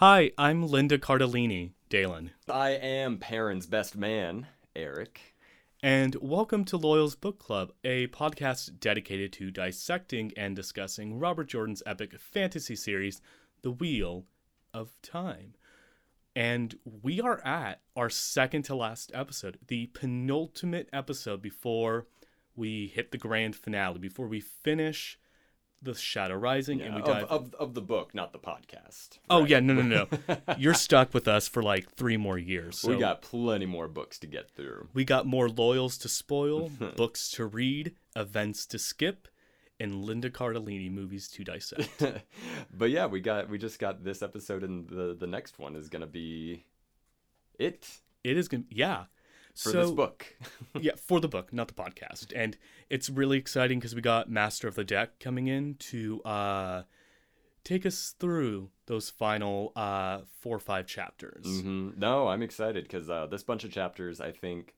Hi, I'm Linda Cardellini, Dalen, I am Perrin's best man, Eric. and welcome to Loial's Book Club, a podcast dedicated to dissecting and discussing Robert Jordan's epic fantasy series, The Wheel of Time. And we are at our second to last episode, the penultimate episode before we hit the grand finale, before we finish the Shadow Rising and we of, of, of the book, not the podcast. Oh right? yeah, no, no, no. You're stuck with us for like three more years. So we got plenty more books to get through. we got more loyals to spoil, books to read, events to skip, and Linda Cardellini movies to dissect. but yeah, we got we just got this episode, and the the next one is gonna be it it is gonna, yeah. For so this book. yeah, for the book, not the podcast, and it's really exciting because we got Master of the Deck coming in to uh take us through those final uh four or five chapters. hmm No, I'm excited because uh, this bunch of chapters, I think,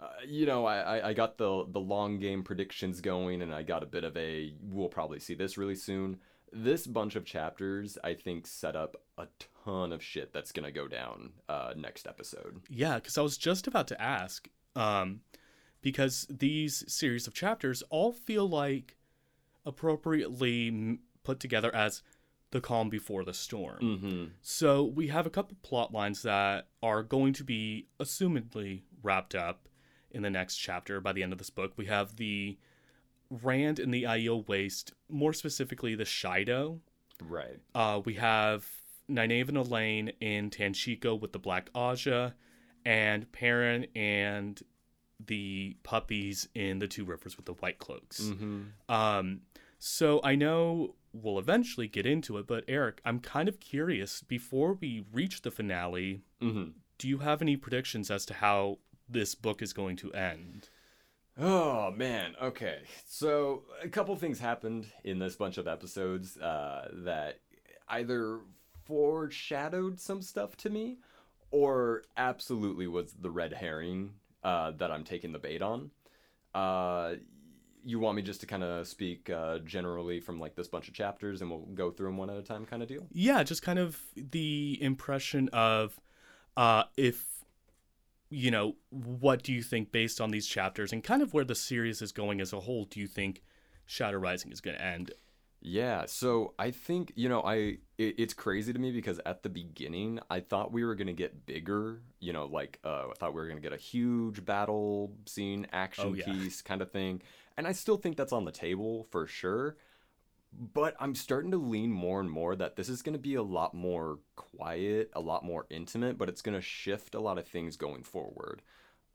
uh, you know, I, I- I got the the long game predictions going, and I got a bit of a. We'll probably see this really soon. This bunch of chapters, I think, set up a ton of shit that's gonna go down uh, next episode. Yeah, because I was just about to ask, um, because these series of chapters all feel like appropriately put together as the calm before the storm. Mm-hmm. So we have a couple plot lines that are going to be assumedly wrapped up in the next chapter by the end of this book. We have the Rand and the Aiel Waste, more specifically the Shaido, Right. uh, we have Nynaeve and Elayne in Tanchico with the Black Ajah, and Perrin and the puppies in the Two Rivers with the White Cloaks. Mm-hmm. Um, so I know we'll eventually get into it, but Eric, I'm kind of curious. Before we reach the finale, Mm-hmm. do you have any predictions as to how this book is going to end? Oh man, okay. So a couple things happened in this bunch of episodes uh, that either foreshadowed some stuff to me, or absolutely was the red herring uh, that I'm taking the bait on. Uh, you want me just to kind of speak uh, generally from like this bunch of chapters, and we'll go through them one at a time, kind of deal. Yeah, just kind of the impression of uh, if you know what do you think based on these chapters and kind of where the series is going as a whole. Do you think Shadow Rising is going to end? Yeah, so I think you know I it, it's crazy to me because at the beginning I thought we were gonna get bigger, you know, like uh, I thought we were gonna get a huge battle scene, action Oh, yeah. piece kind of thing, and I still think that's on the table for sure. But I'm starting to lean more and more that this is gonna be a lot more quiet, a lot more intimate, but it's gonna shift a lot of things going forward.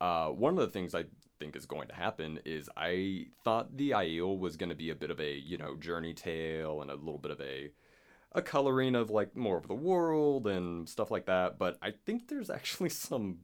Uh, one of the things I think is going to happen is I thought the Aiel was going to be a bit of a you know journey tale and a little bit of a a coloring of like more of the world and stuff like that. But I think there's actually some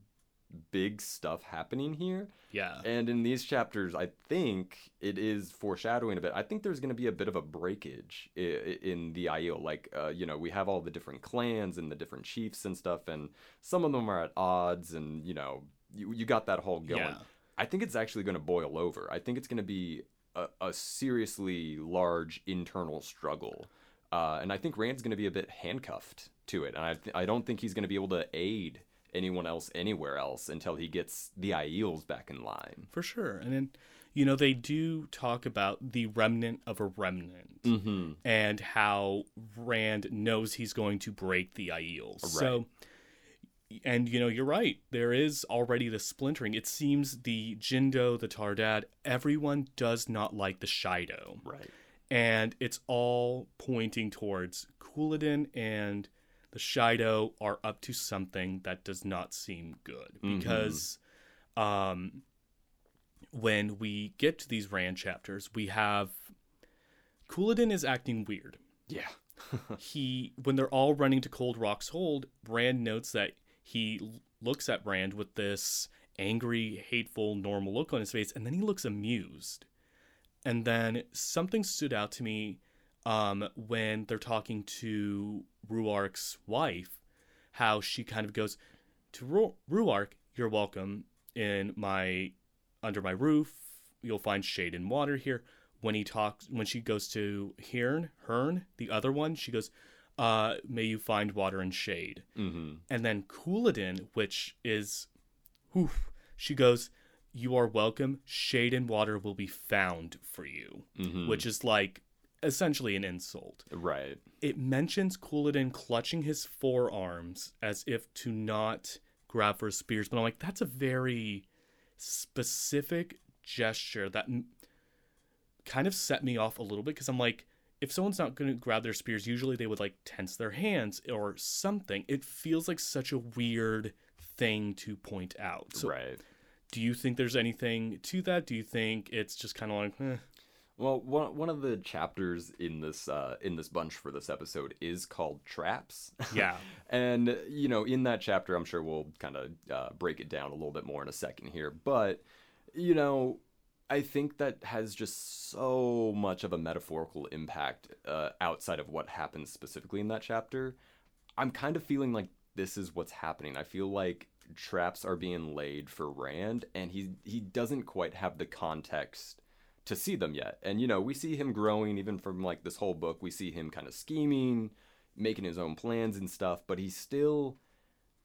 big stuff happening here. Yeah, And in these chapters, I think it is foreshadowing a bit. I think there's going to be a bit of a breakage in the Aiel. Like, uh, you know, we have all the different clans and the different chiefs and stuff, and some of them are at odds, and you know, you, you got that whole going. Yeah. I think it's actually going to boil over. I think it's going to be a, a seriously large internal struggle. Uh, and I think Rand's going to be a bit handcuffed to it. And I, th- I don't think he's going to be able to aid anyone else anywhere else until he gets the Aiels back in line. for sure. And then you know they do talk about the remnant of a remnant. Mm-hmm. and how Rand knows he's going to break the Aiels. So, and you know, you're right. There is already the splintering. It seems the Jindo, the Taardad, everyone does not like the Shaido. Right. And it's all pointing towards Couladin and the Shaido are up to something that does not seem good. Mhm. Because um, when we get to these Rand chapters, we have Couladin is acting weird Yeah. he when they're all running to Cold Rock's hold, Rand notes that he looks at Brand with this angry, hateful, normal look on his face, and then he looks amused. And then something stood out to me um, when they're talking to Rhuarc's wife, how she kind of goes to Ru- Rhuarc, "You're welcome in my under my roof. You'll find shade and water here." When he talks, when she goes to Heirn, Heirn, the other one, she goes, uh, may you find water and shade. Mm-hmm. And then Couladin, which is, whew, she goes, you are welcome. Shade and water will be found for you, Mm-hmm. which is like essentially an insult. right. It mentions Couladin clutching his forearms as if to not grab for spears, but I'm like, that's a very specific gesture that m- kind of set me off a little bit because I'm like, if someone's not going to grab their spears, usually they would like tense their hands or something. It feels like such a weird thing to point out. So, right. do you think there's anything to that? Do you think it's just kind of like, eh, Well, one one of the chapters in this uh, in this bunch for this episode is called traps. yeah, and you know, in that chapter, I'm sure we'll kind of uh, break it down a little bit more in a second here. But you know, I think that has just so much of a metaphorical impact uh, outside of what happens specifically in that chapter. I'm kind of feeling like this is what's happening. I feel like traps are being laid for Rand, and he he doesn't quite have the context to see them yet. And you know, we see him growing even from like this whole book. We see him kind of scheming, making his own plans and stuff, but he's still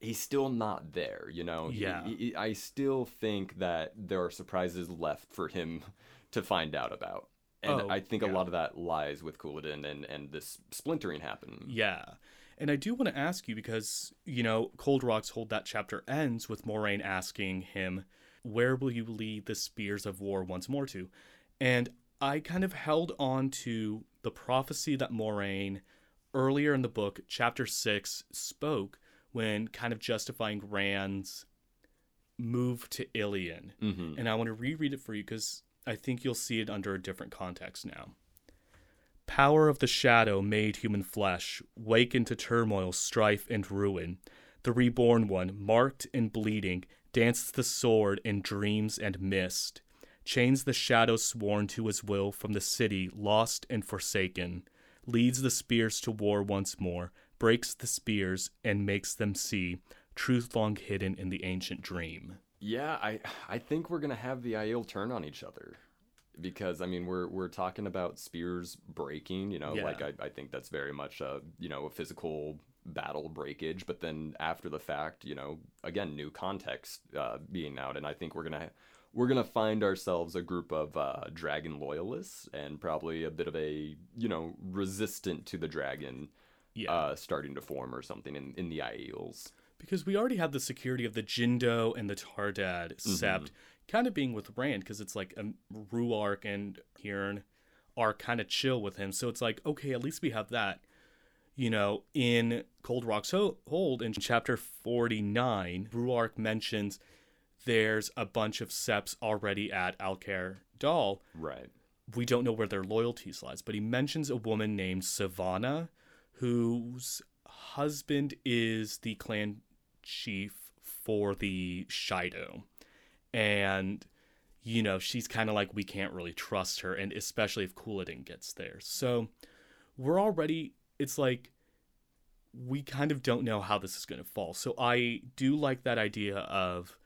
he's still not there, you know. Yeah. he- I still think that there are surprises left for him to find out about. And Oh, I think a lot of that lies with Couladin and and this splintering happening. Yeah. And I do want to ask you because, you know, Cold Rock's Hold that chapter ends with Moiraine asking him, Where will you lead the spears of war once more to? And I kind of held on to the prophecy that Moiraine earlier in the book, chapter six, spoke when kind of justifying Rand's move to Ilion. hmm And I want to reread it for you because I think you'll see it under a different context now. Power of the shadow made human flesh, wakened to turmoil, strife, and ruin. The reborn one, marked and bleeding, danced the sword in dreams and mist, chains the shadow sworn to his will from the city, lost and forsaken, leads the spears to war once more, breaks the spears, and makes them see truth long hidden in the ancient dream. Yeah, I I think we're gonna have the Aiel turn on each other. Because I mean we're we're talking about spears breaking, you know, Yeah. like I, I think that's very much a you know, a physical battle breakage, but then after the fact, you know, again, new context uh, being out, and I think we're gonna we're gonna find ourselves a group of uh, dragon loyalists and probably a bit of a you know resistant to the dragon Yeah. uh, starting to form or something in in the Aiels. because we already have the security of the Jindo and the Taardad Sept kind of being with Rand because it's like um, Rhuarc and Kieran are kind of chill with him. So it's like, okay, at least we have that. You know, in Cold Rock's Ho- Hold in chapter 49, Rhuarc mentions there's a bunch of Septs already at Alcair Dal. Right. We don't know where their loyalties lies, but he mentions a woman named Sevanna whose husband is the clan chief for the Shaido. And, you know, she's kind of like, we can't really trust her, and especially if Couladin gets there. So we're already, it's like, we kind of don't know how this is going to fall. So I do like that idea of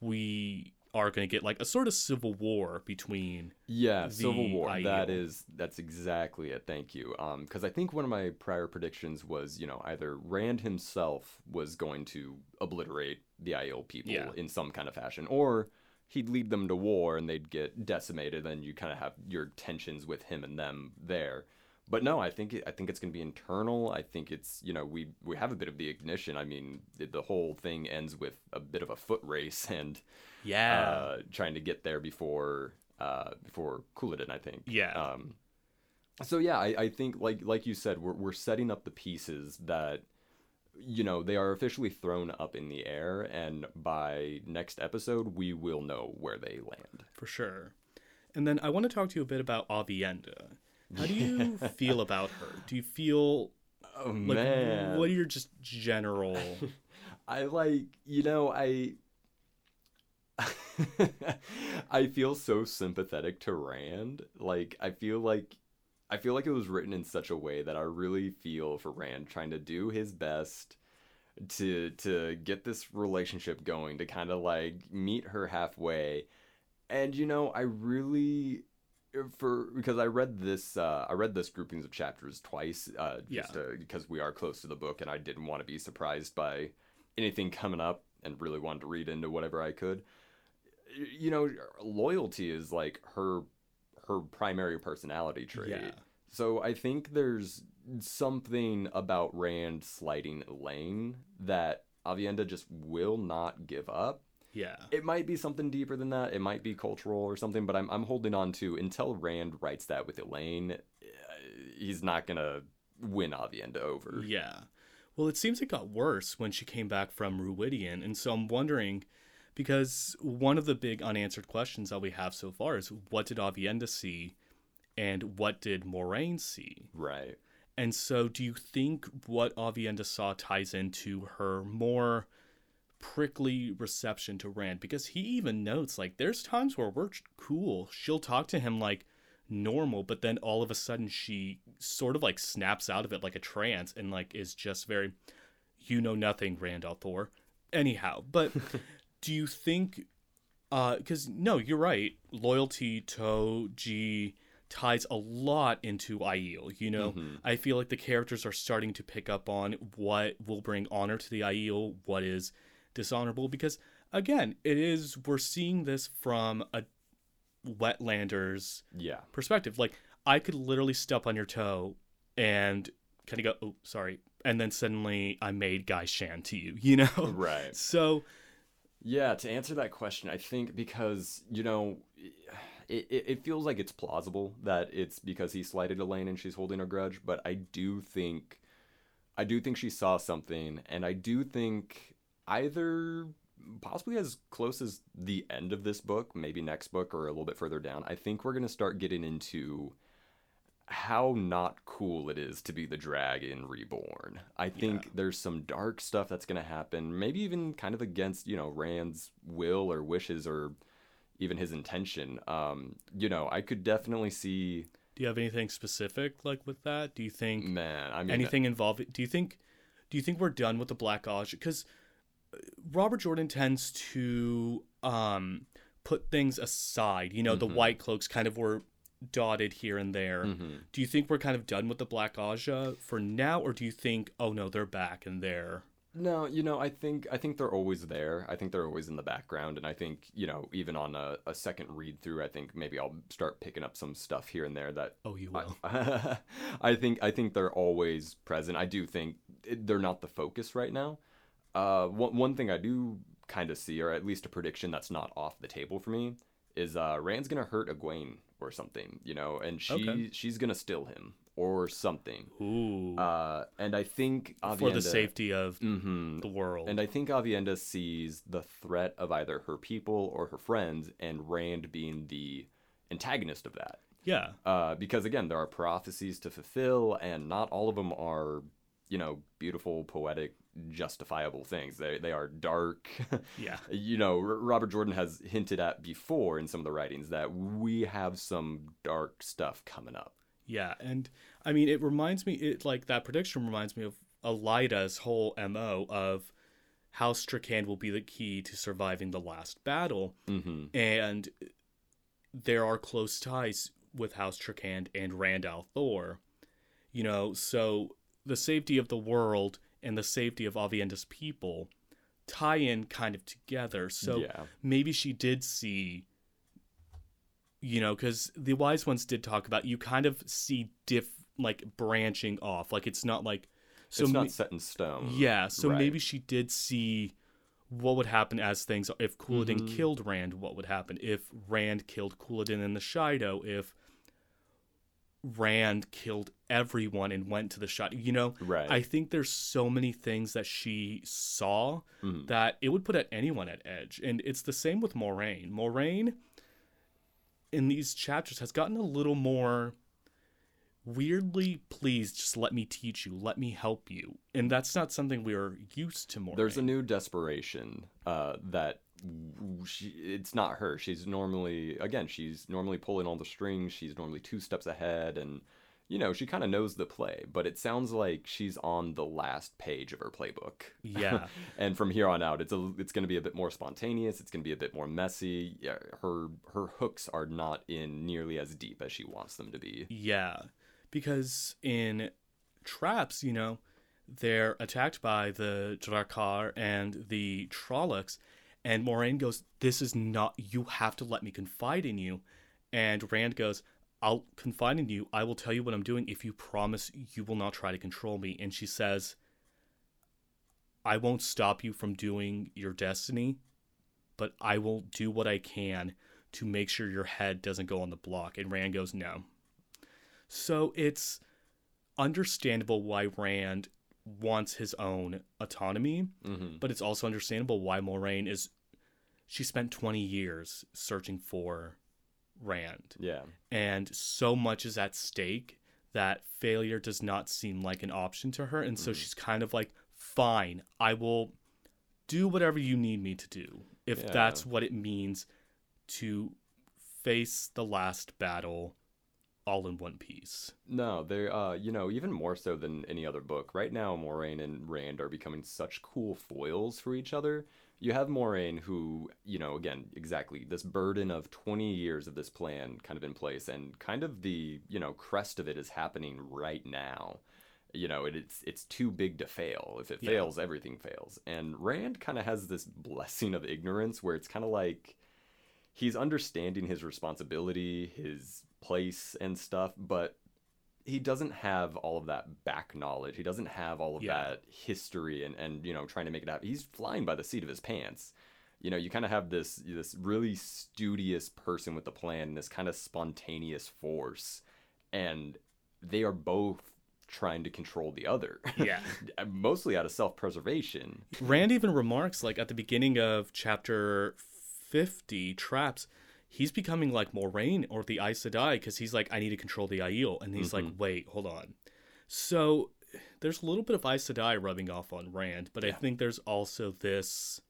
we are going to get like a sort of civil war between Yeah, Civil War. That is that's exactly it. Thank you. Um, because I think one of my prior predictions was, you know, either Rand himself was going to obliterate the Aiel people Yeah. in some kind of fashion, or he'd lead them to war and they'd get decimated. And you kind of have your tensions with him and them there. But no, I think I think it's going to be internal. I think it's you know we we have a bit of the ignition. I mean, the whole thing ends with a bit of a foot race and yeah uh, trying to get there before uh, before Couladin, I think. Yeah. Um, so yeah, I, I think like like you said, we're we're setting up the pieces that you know they are officially thrown up in the air, and by next episode we will know where they land. for sure. And then I want to talk to you a bit about Aviendha. How do you feel about her? Do you feel Oh like man, what are your just general? I like you know I. I feel so sympathetic to Rand. Like I feel like I feel like it was written in such a way that I really feel for Rand trying to do his best to to get this relationship going, to kind of like meet her halfway. And you know, I really for because I read this uh, I read this groupings of chapters twice uh, just Yeah. to, because we are close to the book and I didn't want to be surprised by anything coming up and really wanted to read into whatever I could. You know, loyalty is like her her primary personality trait. Yeah. So I think there's something about Rand sliding Elayne that Aviendha just will not give up Yeah. it might be something deeper than that. It might be cultural or something, but I'm I'm holding on to until Rand writes that with Elayne, uh, he's not gonna win Aviendha over. Yeah. Well, it seems it got worse when she came back from Rhuidean, and so I'm wondering because one of the big unanswered questions that we have so far is what did Aviendha see and what did Moiraine see? Right. And so do you think what Aviendha saw ties into her more prickly reception to Rand? Because he even notes like there's times where we're cool. She'll talk to him like normal, but then all of a sudden she sort of like snaps out of it like a trance and like is just very you know nothing, Rand al'Thor. Anyhow, but do you think uh because no, you're right. Loyalty to G ties a lot into Aiel. You know, Mhm. I feel like the characters are starting to pick up on what will bring honor to the Aiel, what is dishonorable. Because again, it is we're seeing this from a wetlander's Yeah. perspective. Like I could literally step on your toe and kind of go, oh, sorry, and then suddenly I made gai'shain to you. You know, Right. So Yeah, to answer that question, I think because, you know, it, it, it feels like it's plausible that it's because he slighted Elayne and she's holding a grudge, but I do think I do think she saw something and I do think either possibly as close as the end of this book, maybe next book or a little bit further down, I think we're going to start getting into how not cool it is to be the dragon reborn. I think Yeah. there's some dark stuff that's going to happen, maybe even kind of against, you know, Rand's will or wishes or even his intention. Um, you know, I could definitely see do you have anything specific like with that? Do you think man, I mean anything involved? Do you think do you think we're done with the Black Ajah? Because Robert Jordan tends to um put things aside. You know, the Mhm. white cloaks kind of were dotted here and there. Mhm. Do you think we're kind of done with the Black Ajah for now, or do you think, oh no, they're back and they're No, you know, I think I think they're always there. I think they're always in the background, and I think you know, even on a, a second read through, I think maybe I'll start picking up some stuff here and there that oh you will. I, I think I think they're always present. I do think they're not the focus right now. Uh, one one thing I do kind of see, or at least a prediction that's not off the table for me, is uh, Rand's gonna hurt Egwene or something, you know, and she Okay. she's gonna steal him or something. Ooh, Uh, and I think for the safety of Mhm. the world. And I think Aviendha sees the threat of either her people or her friends, and Rand being the antagonist of that. yeah, Uh, because again, there are prophecies to fulfill, and not all of them are, you know, beautiful, poetic, justifiable things. They they are dark. yeah, you know, R- Robert Jordan has hinted at before in some of the writings that we have some dark stuff coming up. yeah. And I mean, it reminds me, it like that prediction reminds me of Elaida's whole mo of how Trakand will be the key to surviving the last battle, hmm and there are close ties with House Trakand and Rand al'Thor. You know, so the safety of the world and the safety of Aviendha's people tie in kind of together. So yeah, maybe she did see, you know, because the wise ones did talk about you kind of see diff like branching off. Like it's not like so it's ma- not set in stone. yeah, so Right. maybe she did see what would happen as things if Couladin Mhm. killed Rand, what would happen if Rand killed Couladin in the Shaido, if Rand killed everyone and went to the shot. You know, right. I think there's so many things that she saw Mhm. that it would put at anyone at edge. And it's the same with Moiraine. Moiraine in these chapters has gotten a little more weirdly please just let me teach you let me help you and that's not something we are used to more There's a new desperation uh, that she, it's not her. She's normally again, she's normally pulling all the strings. She's normally two steps ahead, and you know, she kind of knows the play, but it sounds like she's on the last page of her playbook. Yeah. and from here on out, it's a, it's going to be a bit more spontaneous. It's going to be a bit more messy. Yeah, her her hooks are not in nearly as deep as she wants them to be. Yeah, because in traps, you know, they're attacked by the Draghkar and the Trollocs, and Moiraine goes, "This is not. You have to let me confide in you," and Rand goes. I'll confide in you. I will tell you what I'm doing if you promise you will not try to control me. And she says, I won't stop you from doing your destiny, but I will do what I can to make sure your head doesn't go on the block. And Rand goes, No. So it's understandable why Rand wants his own autonomy, Mm-hmm. but it's also understandable why Moiraine is. She spent 20 years searching for Rand, Yeah. and so much is at stake that failure does not seem like an option to her. And so Mhm. she's kind of like, Fine, I will do whatever you need me to do if Yeah. that's what it means to face the last battle all in one piece. No, they're uh, you know, even more so than any other book. Right now, Moiraine and Rand are becoming such cool foils for each other. You have Moiraine, who, you know, again, exactly this burden of 20 years of this plan kind of in place, and kind of the, you know, crest of it is happening right now. You know, it, it's it's too big to fail. If it Yeah. fails, everything fails. And Rand kind of has this blessing of ignorance where it's kind of like he's understanding his responsibility, his place and stuff, but he doesn't have all of that back knowledge. He doesn't have all of Yeah. that history and, and you know trying to make it happen. He's flying by the seat of his pants. You know, you kind of have this this really studious person with a plan, this kind of spontaneous force, and they are both trying to control the other. Yeah. mostly out of self preservation. Rand even remarks, like at the beginning of chapter 50, Traps, he's becoming like Moiraine or the Aes Sedai because he's like, I need to control the Aiel. And he's like, wait, hold on. So there's a little bit of Aes Sedai rubbing off on Rand, but I think there's also this.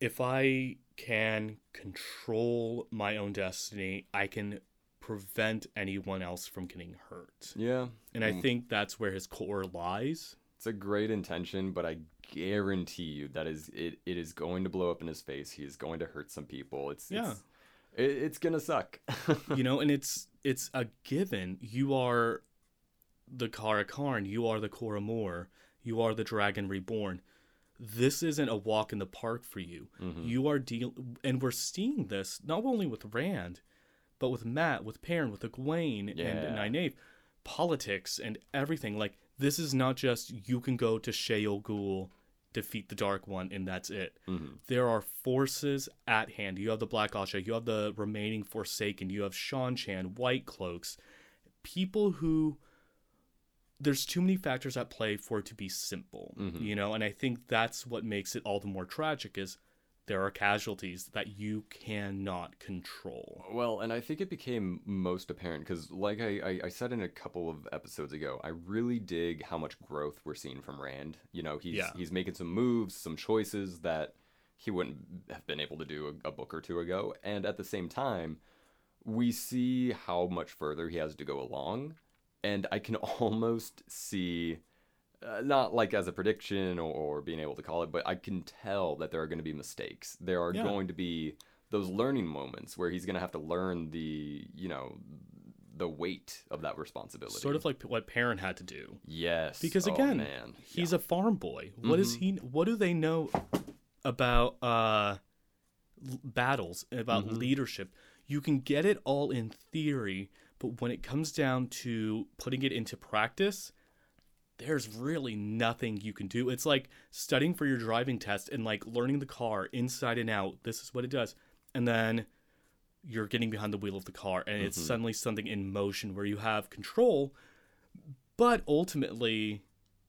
If I can control my own destiny, I can prevent anyone else from getting hurt. Yeah, And I Mm. think that's where his core lies. It's a great intention, but I guarantee you that is it. It is going to blow up in his face. He is going to hurt some people. It's Yeah. It's, it, it's gonna suck. you know and it's it's a given you are the Car'a'carn, you are the Coramoor, you are the Dragon Reborn. This isn't a walk in the park for you. Mhm. You are deal, and we're seeing this not only with Rand, but with Mat, with Perrin, with Egwene, Yeah. and Nynaeve. Politics and everything. Like this is not just you can go to Shayol Ghul, defeat the Dark One, and that's it Mhm. there are forces at hand. You have the Black Ajah, you have the remaining Forsaken, you have Seanchan, White Cloaks, people who there's too many factors at play for it to be simple, Mhm. you know, and I think that's what makes it all the more tragic is there are casualties that you cannot control. Well, and I think it became most apparent because, like I, I, I said in a couple of episodes ago, I really dig how much growth we're seeing from Rand. You know, he's Yeah. he's making some moves, some choices that he wouldn't have been able to do a, a book or two ago, and at the same time, we see how much further he has to go along, and I can almost see. Uh, not like as a prediction or, or being able to call it, but I can tell that there are going to be mistakes. There are Yeah. going to be those learning moments where he's going to have to learn the, you know, the weight of that responsibility. Sort of like what Perrin had to do. yes, Because Oh, again, man. he's Yeah. a farm boy. What is he what do they know about uh l- battles, about Mhm. leadership? You can get it all in theory, but when it comes down to putting it into practice, there's really nothing you can do. It's like studying for your driving test and like learning the car inside and out. This is what it does. And then you're getting behind the wheel of the car and it's Mhm. suddenly something in motion where you have control but ultimately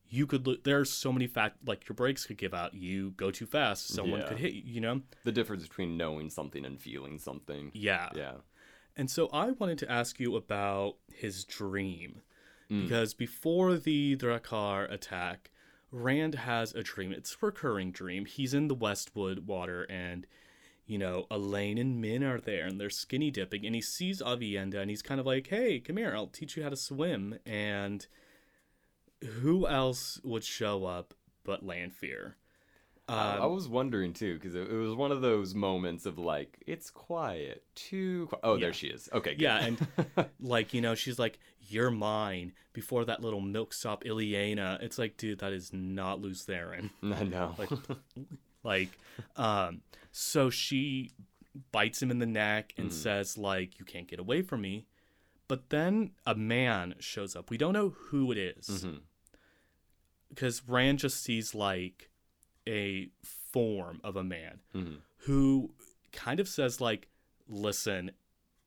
you could look there's so many fact like your brakes could give out you go too fast someone Yeah. could hit you you know the difference between knowing something and feeling something. yeah Yeah. and so i wanted to ask you about his dream Mm. because before the Draghkar attack rand has a dream it's a recurring dream he's in the westwood water and you know, Elayne and Min are there and they're skinny dipping and he sees Aviendha and he's kind of like, "Hey, come here, I'll teach you how to swim." And who else would show up but Lanfear? I um, was wondering too because it, it was one of those moments of like it's quiet, too. Qui- oh, Yeah. there she is. Okay, good. Yeah, and like you know, she's like, "You're mine." Before that little milksop Ilyena, it's like, dude, that is not Lews Therin. I know. Like, like, um, so she bites him in the neck and mm-hmm. says, like, "You can't get away from me." But then a man shows up. We don't know who it is mm-hmm. because Rand just sees like a form of a man Mhm. who kind of says like listen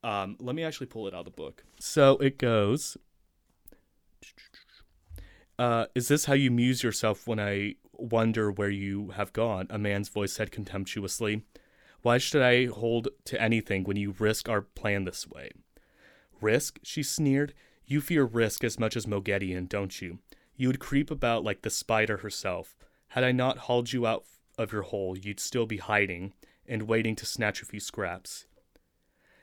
um let me actually pull it out of the book. So it goes uh is this how you muse yourself when i wonder where you have gone? A man's voice said contemptuously why should i hold to anything when you risk our plan this way? Risk? she sneered. You fear risk as much as Moghedien don't you? You would creep about like the spider herself had i not hauled you out of your hole you'd still be hiding and waiting to snatch a few scraps.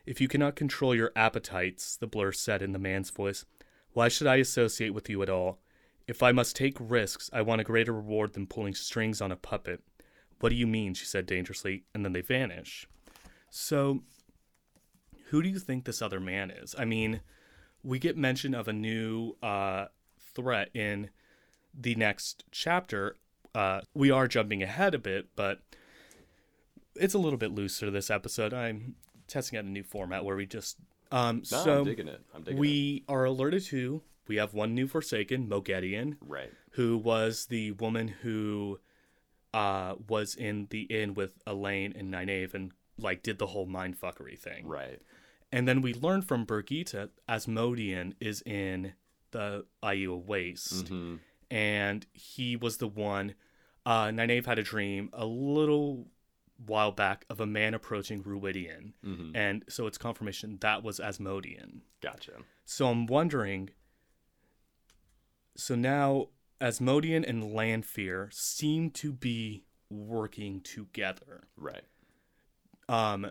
If you cannot control your appetites, the blur said in the man's voice, why should I associate with you at all? If I must take risks, I want a greater reward than pulling strings on a puppet. What do you mean? she said dangerously, and then they vanish. So, who do you think this other man is? I mean, we get mention of a new uh, threat in the next chapter. Uh, we are jumping ahead a bit, but it's a little bit looser this episode. I'm testing out a new format where we just um No, so I'm digging it. I'm digging it. we are alerted to we have one new Forsaken, Moghedien, Right. who was the woman who uh was in the inn with Elayne and Nynaeve and like did the whole mindfuckery thing. Right. And then we learn from Birgitte Asmodean is in the Aiel Waste hmm and he was the one. Uh, Nynaeve had a dream a little while back of a man approaching Rhuidean, hmm and so it's confirmation that was Asmodean. Gotcha. So I'm wondering. So now Asmodean and Lanfear seem to be working together. Right. Um,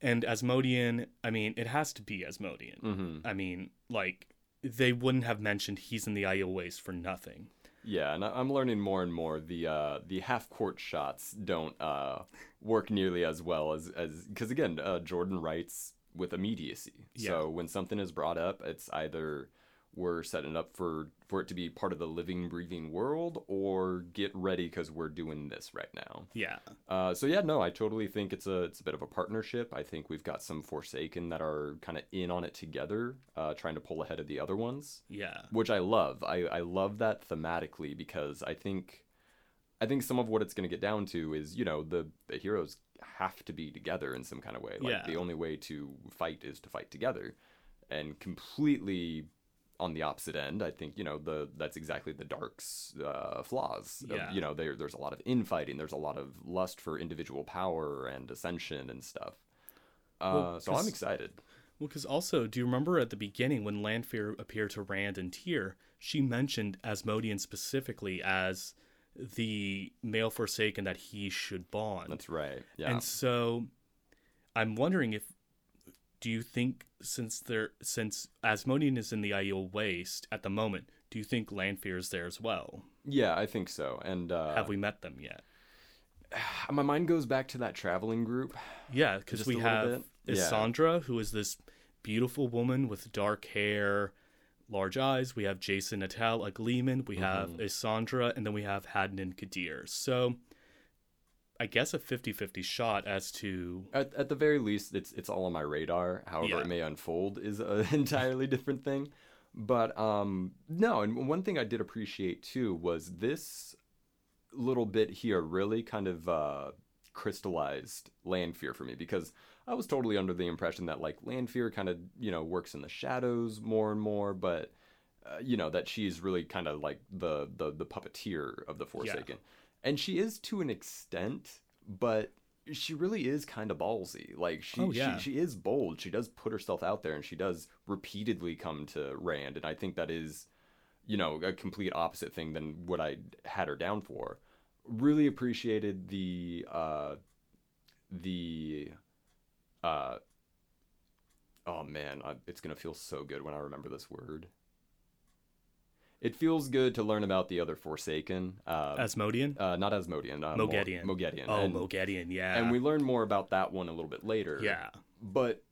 and Asmodean, I mean, it has to be Asmodean. hmm I mean, like they wouldn't have mentioned he's in the Aiel Waste for nothing. Yeah, and I'm learning more and more the uh, the half court shots don't uh, work nearly as well as as because again, uh, Jordan writes with immediacy. So when something is brought up, it's either we're setting up for for it to be part of the living, breathing world, or get ready because we're doing this right now. Yeah. Uh, so yeah, no, I totally think it's a it's a bit of a partnership. I think we've got some Forsaken that are kind of in on it together, uh, trying to pull ahead of the other ones Yeah. which I love. I, I love that thematically because I think I think some of what it's going to get down to is you know the the heroes have to be together in some kind of way. Like Yeah. the only way to fight is to fight together, and completely on the opposite end, I think you know the that's exactly the dark's uh, flaws. of, Yeah. you know, there there's a lot of infighting. There's a lot of lust for individual power and ascension and stuff. Uh, Well, so I'm excited. Well, because also, do you remember at the beginning when Lanfear appeared to Rand and Tear, she mentioned Asmodean specifically as the male Forsaken that he should bond. That's right. Yeah. And so, I'm wondering if, do you think since there since Asmodean is in the Aiel Waste at the moment, do you think Lanfear is there as well? yeah, I think so. And uh, Have we met them yet? my mind goes back to that traveling group. Yeah, because we have bit? Yeah. Isendre, who is this beautiful woman with dark hair, large eyes. We have Jasin Natael, a Gleeman. We have Mm-hmm. Isendre, and then we have Hadnan Kadir. So I guess a 50 50 shot as to. At, at the very least, it's it's all on my radar. However, Yeah. it may unfold is an entirely different thing. But um, no, and one thing I did appreciate too was this little bit here really kind of uh, crystallized Lanfear for me because I was totally under the impression that like Lanfear kind of you know works in the shadows more and more, but uh, you know that she's really kind of like the the the puppeteer of the Forsaken, and she is to an extent, but she really is kind of ballsy. Like she, Oh, yeah. she she is bold. She does put herself out there, and she does repeatedly come to Rand, and I think that is, you know, a complete opposite thing than what I had her down for. Really appreciated the uh, the uh oh man I, it's gonna feel so good when i remember this word it feels good to learn about the other forsaken uh, Asmodean? uh not Asmodean uh, Mo- Moghedien. Moghedien. oh, and, Moghedien, yeah. and we learn more about that one a little bit later yeah. but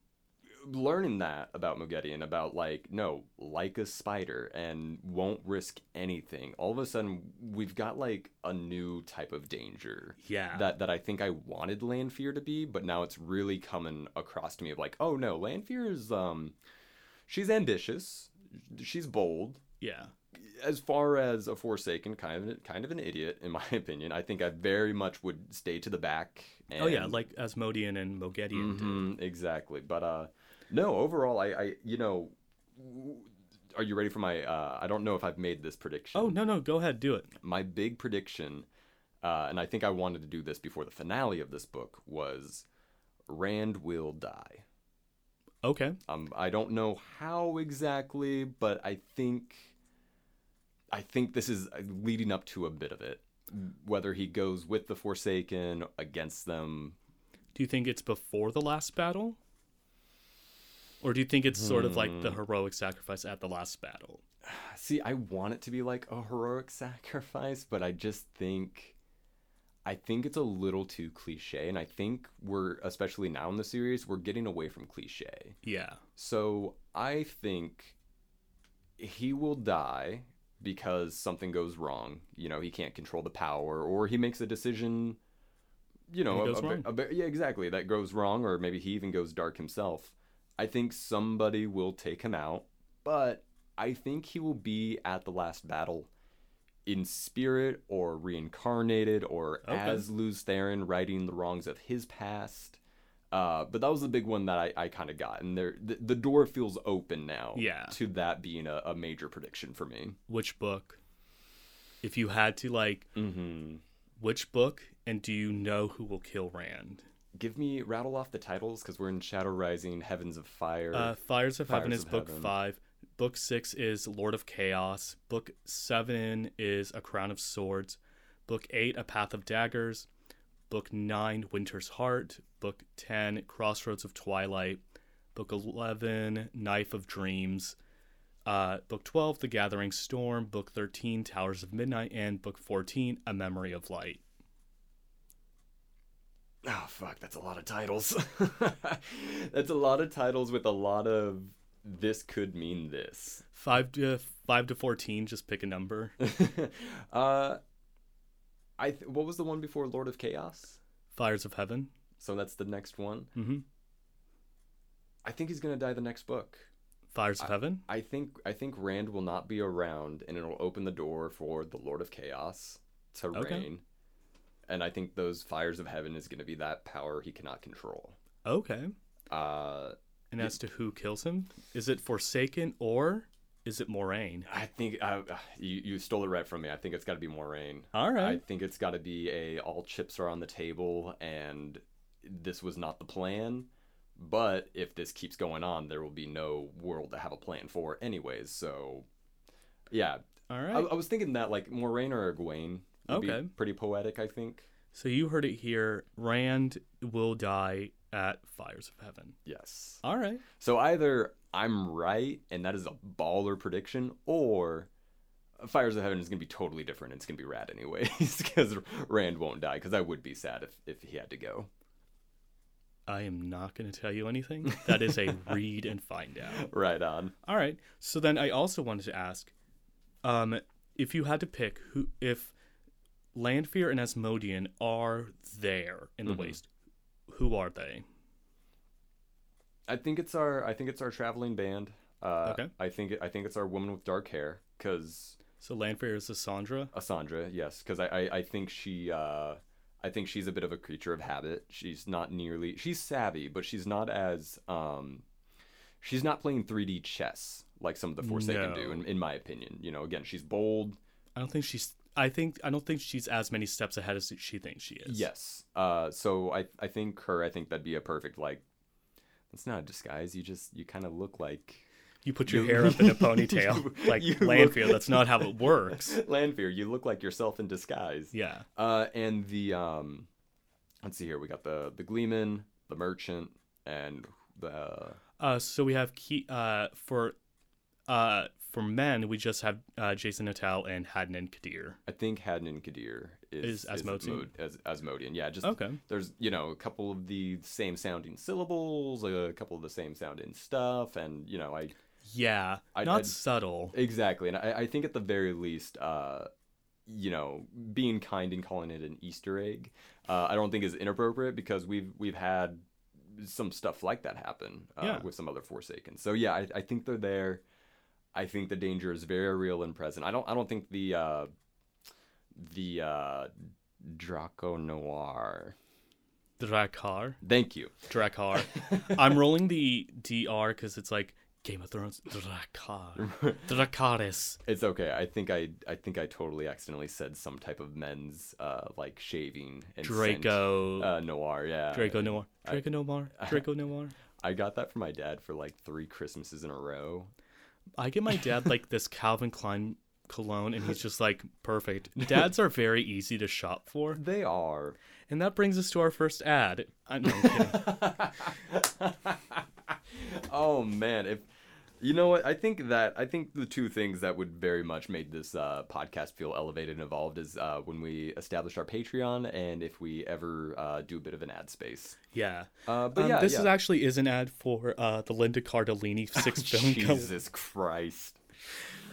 learning that about Moghedien, about like no, like a spider and won't risk anything. All of a sudden, we've got like a new type of danger Yeah. that that I think I wanted Lanfear to be, but now it's really coming across to me of like, oh no, Lanfear is um, she's ambitious, she's bold. yeah. As far as a Forsaken, kind of kind of an idiot in my opinion. I think I very much would stay to the back. And, Oh yeah, like Asmodean and Moghedien did. Mhm, exactly. But uh no, overall I I you know are you ready for my uh I don't know if I've made this prediction. Oh no no, go ahead, do it. My big prediction uh and I think I wanted to do this before the finale of this book was Rand will die. Okay. Um I don't know how exactly, but I think I think this is uh, leading up to a bit of it. Whether he goes with the Forsaken against them, Do you think it's before the last battle? Or do you think it's sort of like Hmm. the heroic sacrifice at the last battle? See, I want it to be like a heroic sacrifice, but I just think I think it's a little too cliche and I think we're especially now in the series, we're getting away from cliche. Yeah. So, I think he will die because something goes wrong. You know, he can't control the power or he makes a decision you know, a- a a yeah, exactly. That goes wrong, or maybe he even goes dark himself. I think somebody will take him out, but I think he will be at the last battle in spirit or reincarnated or Okay. as Lews Therin righting the wrongs of his past. Uh, but that was the big one that I, I kind of got, and there the, the door feels open now. Yeah. To that being a, a major prediction for me. Which book? If you had to like Mm-hmm. which book and do you know who will kill Rand? Give me rattle off the titles because we're in Shadow Rising, Heavens of Fire. Uh, Fires of Heaven is of book Heaven. five. Book six is Lord of Chaos. Book seven is A Crown of Swords. Book eight, A Path of Daggers. Book nine, Winter's Heart. Book ten, Crossroads of Twilight. Book eleven, Knife of Dreams. Uh, book twelve, The Gathering Storm. Book thirteen, Towers of Midnight, and book fourteen, A Memory of Light. Oh fuck, that's a lot of titles. that's a lot of titles with a lot of this could mean this. Five to five to fourteen. Just pick a number. uh I th- what was the one before Lord of Chaos? Fires of Heaven. So that's the next one. Mm-hmm. I think he's going to die the next book. Fires of Heaven. I think I think Rand will not be around and it'll open the door for the Lord of Chaos to Okay. reign. And I think those fires of heaven is going to be that power he cannot control. Okay. Uh And as to who kills him, is it Forsaken or is it Moiraine? I think uh, you you stole it right from me. I think it's got to be Moiraine. All right. I think it's got to be a all chips are on the table and this was not the plan. But if this keeps going on, there will be no world to have a plan for, anyways. So, yeah, All right. I. I was thinking that like Moiraine or Egwene would Okay. be pretty poetic. I think. so you heard it here. Rand will die at Fires of Heaven. Yes. All right. So either I'm right and that is a baller prediction, or Fires of Heaven is gonna be totally different. and It's gonna be rad anyways because Rand won't die. Because I would be sad if if he had to go. I am not going to tell you anything. That is a read and find out. Right on. All right. So then I also wanted to ask, um, if you had to pick who, if Lanfear and Asmodean are there in the Mhm. waste, who are they? I think it's our I think it's our traveling band. Uh, Okay. I think I think it's our woman with dark hair because So Lanfear is Cassandra. Asandra, yes, because I, I I think she uh I think she's a bit of a creature of habit. She's not nearly she's savvy, but she's not as um she's not playing 3D chess like some of the Forsaken do, No. in, in my opinion. You know, again, she's bold. I don't think she's. I think I don't think she's as many steps ahead as she thinks she is. Yes. Uh, so I I think her. I think that'd be a perfect like. It's not a disguise. You just you kind of look like You put your You- hair up in a ponytail you- like you Lanfear. look- That's not how it works. Lanfear. You look like yourself in disguise. Yeah. Uh, and the um, let's see here. We got the the Gleeman, the Merchant, and the Uh, so we have key uh for uh for men we just have uh, Jasin Natael and Hadnan Kadir. I think Hadnan Kadir is, Is Asmodean? Mo- as Asmodean. Yeah, just Okay. there's you know a couple of the same sounding syllables, a couple of the same sounding stuff, and you know I Yeah, I'd- not I'd- subtle. exactly, and I, I think at the very least, uh, you know, being kind and calling it an Easter egg, uh, I don't think is inappropriate because we've we've had some stuff like that happen uh, Yeah. with some other Forsaken. So yeah, I, I think they're there. I think the danger is very real and present. I don't I don't think the uh, the uh, Draco Noir. Draghkar. Thank you. Draghkar. I'm rolling the DR because it's like Game of Thrones. Draghkar. Dracarys. It's okay. I think I I think I totally accidentally said some type of men's uh like shaving and scent. Draco. uh, noir. Yeah, Draco Noir. Draco Noir. Draco Noir. I got that from my dad for like three Christmases in a row. I get my dad like this Calvin Klein cologne, and he's just like perfect. Dads are very easy to shop for, They are. and that brings us to our first ad. I'm no, I'm oh man, if you know what, I think that I think the two things that would very much make this uh, podcast feel elevated and evolved is uh, when we establish our Patreon and if we ever uh, do a bit of an ad space. Yeah. Uh, but Um, yeah, this yeah. is actually is an ad for uh, the Linda Cardellini six film company. Jesus Christ.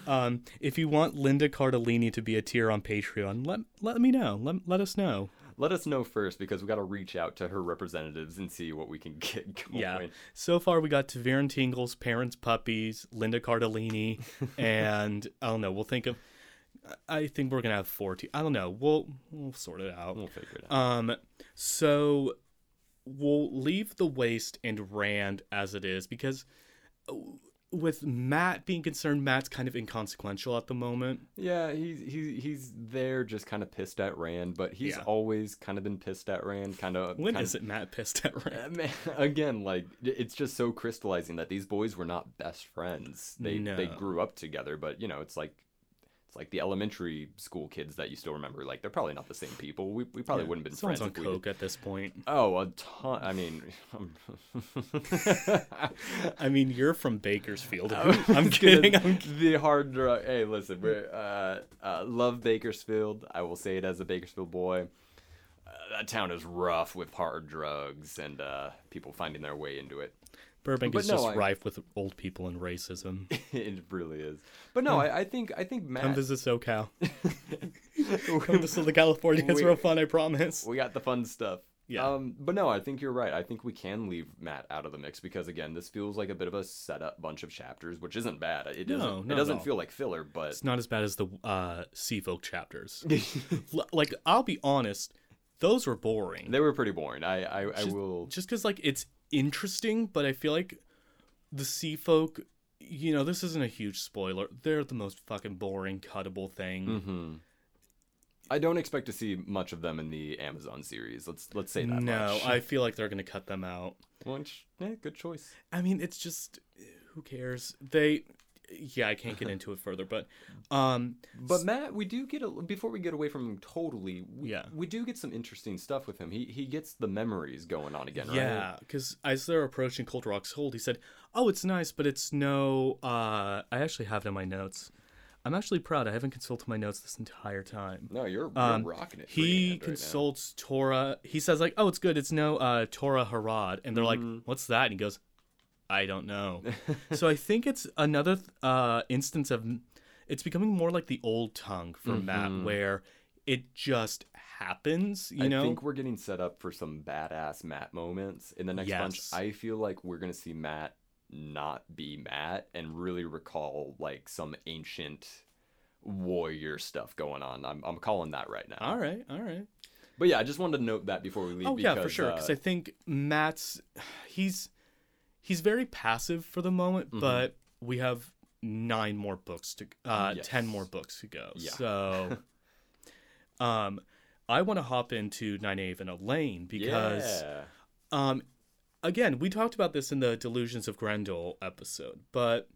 Um, if you want Linda Cardellini to be a tier on Patreon, let let me know. Let, let us know. Let us know first because we got to reach out to her representatives and see what we can get going. Yeah. So far, we got Ta'veren Tingles, Perrin's Puppies, Linda Cardellini, and I don't know. We'll think of. I think we're gonna have four. Te- I don't know. We'll we'll sort it out. We'll figure it out. Um, so we'll leave the waste and Rand as it is because with Mat being concerned, Mat's kind of inconsequential at the moment. Yeah, he's he's he's there just kind of pissed at Rand, but he's Yeah. always kind of been pissed at Rand. Kind of When kind is it Mat pissed at Rand? Uh, man, again, like it's just so crystallizing that these boys were not best friends. They they grew up together, but you know, it's like like the elementary school kids that you still remember. Like they're probably not the same people. We, we probably wouldn't have been Someone's friends. on we coke at this point. Oh, a ton. I mean, I mean, you're from Bakersfield. I'm kidding. I'm the hard drug. Hey, listen, we're uh, uh, love Bakersfield. I will say it as a Bakersfield boy. Uh, that town is rough with hard drugs and uh, people finding their way into it. Burbank But is no, just I- rife with old people and racism. it really is. But no, I, I think I think Mat. Come visit SoCal. Come to Southern California. It's We- real fun, I promise. we got the fun stuff. Yeah. Um, but no, I think you're right. I think we can leave Mat out of the mix because again, this feels like a bit of a setup bunch of chapters, which isn't bad. It doesn't. No, it doesn't feel like filler, but It's not as bad as the uh, Sea Folk chapters. Like, I'll be honest, those were boring. they were pretty boring. I I, I will. Just because, like, it's interesting, but I feel like the Sea Folk, you know, this isn't a huge spoiler. They're the most fucking boring, cuttable thing. hmm I don't expect to see much of them in the Amazon series. Let's let's say that no, much. I feel like they're going to cut them out. Which, yeah, good choice. I mean, it's just who cares? They yeah, I can't get into it further, but um But Mat, we do get a before we get away from him totally. We, Yeah. we do get some interesting stuff with him. He he gets the memories going on again, right? yeah, cuz as they're approaching Cold Rocks Hold, he said, "Oh, it's nice, but it's no uh I actually have it in my notes. I'm actually proud. I haven't consulted my notes this entire time." No, you're, you're Um, rocking it. He right now. consults Torah. He says like, "Oh, it's good. It's no uh Tora Harad." And they're Mhm. like, "What's that?" And he goes, "I don't know." so I think it's another uh, instance of it's becoming more like the old tongue for Mat, Mhm. where it just happens. You I know, think we're getting set up for some badass Mat moments in the next bunch. I feel like we're gonna see Mat not be Mat and really recall like some ancient warrior stuff going on. I'm I'm calling that right now. all right, all right. But yeah, I just wanted to note that before we leave. Oh because, yeah, for sure. Because uh, I think Mat's he's he's very passive for the moment, Mhm. but we have nine more books to uh Yes. ten more books to go. Yeah. So um I want to hop into Nynaeve and Elayne because yeah. um again, we talked about this in the Delusions of Grendel episode, but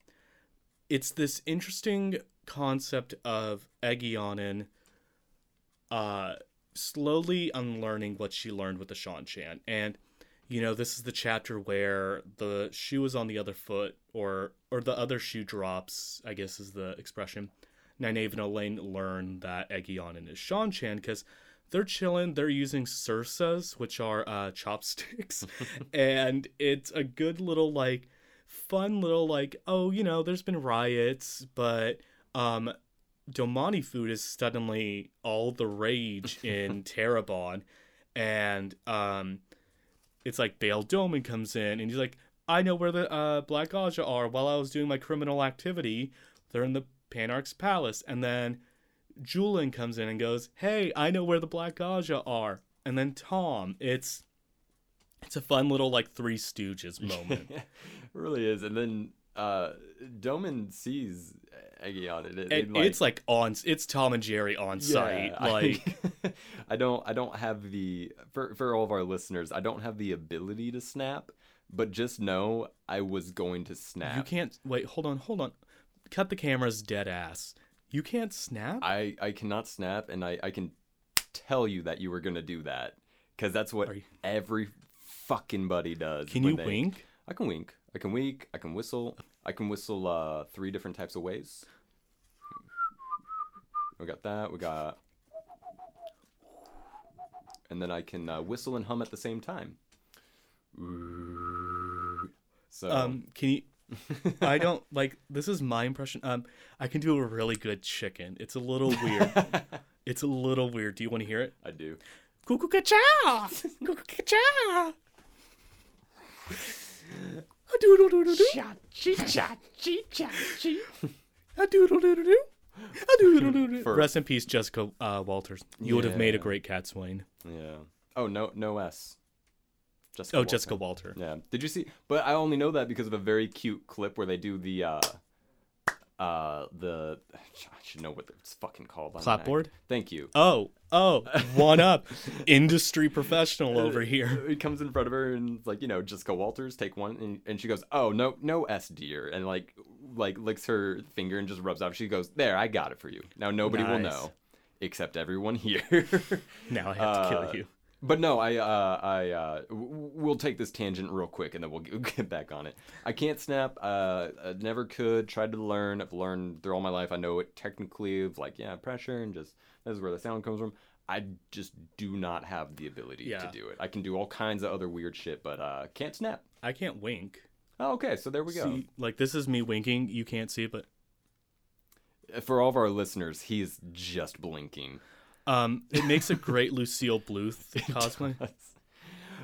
it's this interesting concept of Egeanin uh slowly unlearning what she learned with the Seanchan. And you know, this is the chapter where the shoe is on the other foot, or or the other shoe drops. I guess is the expression. Nynaeve and Elayne learn that Egeanin is Seanchan because they're chilling. They're using Sursas, which are uh, chopsticks, and it's a good little like fun little like oh you know there's been riots, but um, Domani food is suddenly all the rage in Tarabon, and um, it's like Bayle Domon comes in and he's like I know where the uh, Black Ajah are. While I was doing my criminal activity, they're in the Panarch's palace, and then Juilin comes in and goes, "Hey, I know where the Black Ajah are." And then Tom, it's it's a fun little like Three Stooges moment. really is. And then uh Domon sees Eggy on it, and like, it's like on it's Tom and Jerry on sight. I, like I don't I don't have the for for all of our listeners, I don't have the ability to snap, but just know I was going to snap. you can't wait. Hold on, hold on. Cut the cameras dead ass. You can't snap. I I cannot snap, and I I can tell you that you were gonna do that because that's what you- every fucking buddy does. Can you they- wink? I can wink. I can wink. I can whistle. I can whistle uh, three different types of ways. We got that. We got, and then I can uh, whistle and hum at the same time. So Um, can you? I don't like. This is my impression. Um, I can do a really good chicken. It's a little weird. it's a little weird. Do you want to hear it? I do. Cuckoo cha Cuckoo cha A doodle doodle doo. A doodle doodle doo. A doodle doodle doo. For- Rest in peace, Jessica uh, Walters. You would have made a Yeah. great cat Swain. Yeah. Oh no, no S. Jessica. Oh, Walter. Jessica Walter. Yeah. Did you see? But I only know that because of a very cute clip where they do the uh, uh, the I should know what it's fucking called. Clapboard? Thank you. Oh, oh, one up. Industry professional over here. It comes in front of her and it's like, you know, Jessica Walters, take one, and, and she goes, "Oh no, no S, dear," and like, like licks her finger and just rubs off. She goes, "There, I got it for you. Now nobody will Nice. know, except everyone here." Now I have to Uh, kill you. But no, I uh, I uh, we'll take this tangent real quick and then we'll get back on it. I can't snap. Uh, I never could. Tried to learn. I've learned through all my life. I know it technically of like yeah, pressure and just this is where the sound comes from. I just do not have the ability Yeah. to do it. I can do all kinds of other weird shit, but uh, can't snap. I can't wink. Oh, okay, so there we go. See, like this is me winking. You can't see it, but For all of our listeners, he's just blinking. Um, it makes a great Lucille Bluth cosplay.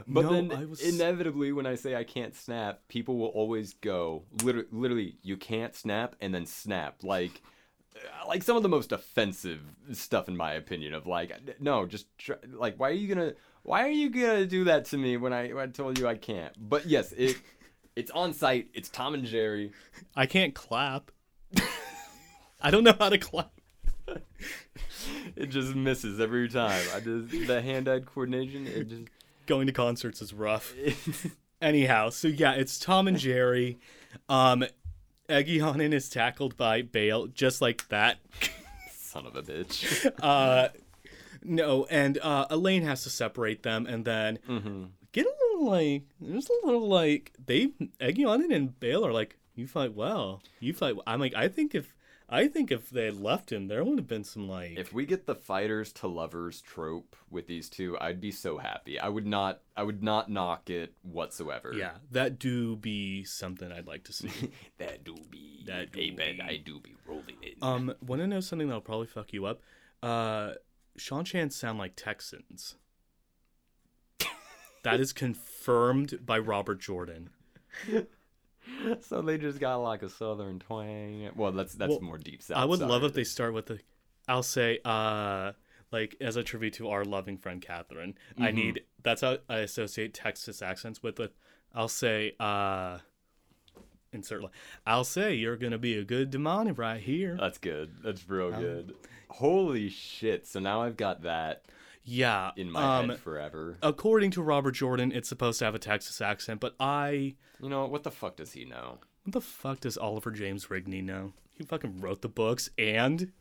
But No, then was- inevitably, when I say I can't snap, people will always go literally, literally, you can't snap and then snap like. uh, Like some of the most offensive stuff, in my opinion, of like, no, just try, like, why are you gonna, why are you gonna do that to me when I, when I told you I can't? But yes, it, it's on sight. It's Tom and Jerry. I can't clap. I don't know how to clap. It just misses every time. I just the hand-eye coordination. It just. Going to concerts is rough. Anyhow, so yeah, it's Tom and Jerry. Um, Eggy is tackled by Bayle just like that. Son of a bitch. Uh, no, and uh, Elayne has to separate them, and then mm-hmm. get a little like there's a little like they Egeanin and Bayle are like you fight well, you fight. Well. I'm like I think if I think if they had left him, there would have been some like If we get the fighters to lovers trope with these two, I'd be so happy. I would not I would not knock it whatsoever. yeah, that do be something I'd like to see. that do be That do be. I do be rolling in. Um, want to know something that'll probably fuck you up? Uh, Seanchan sound like Texans. that is confirmed by Robert Jordan. so they just got like a southern twang. Well, that's that's Well, more deep south. I would sorry. love if they start with the, I'll say, uh, like as a tribute to our loving friend Catherine. I Mhm. need that's how I associate Texas accents with it. I'll say, uh, insert. I'll say you're gonna be a good demonic right here. That's good. That's real Um, good. Holy shit! So now I've got that yeah. in my um, head forever. according to Robert Jordan, it's supposed to have a Texas accent, but I You know what the fuck does he know? What the fuck does Oliver James Rigney know? He fucking wrote the books and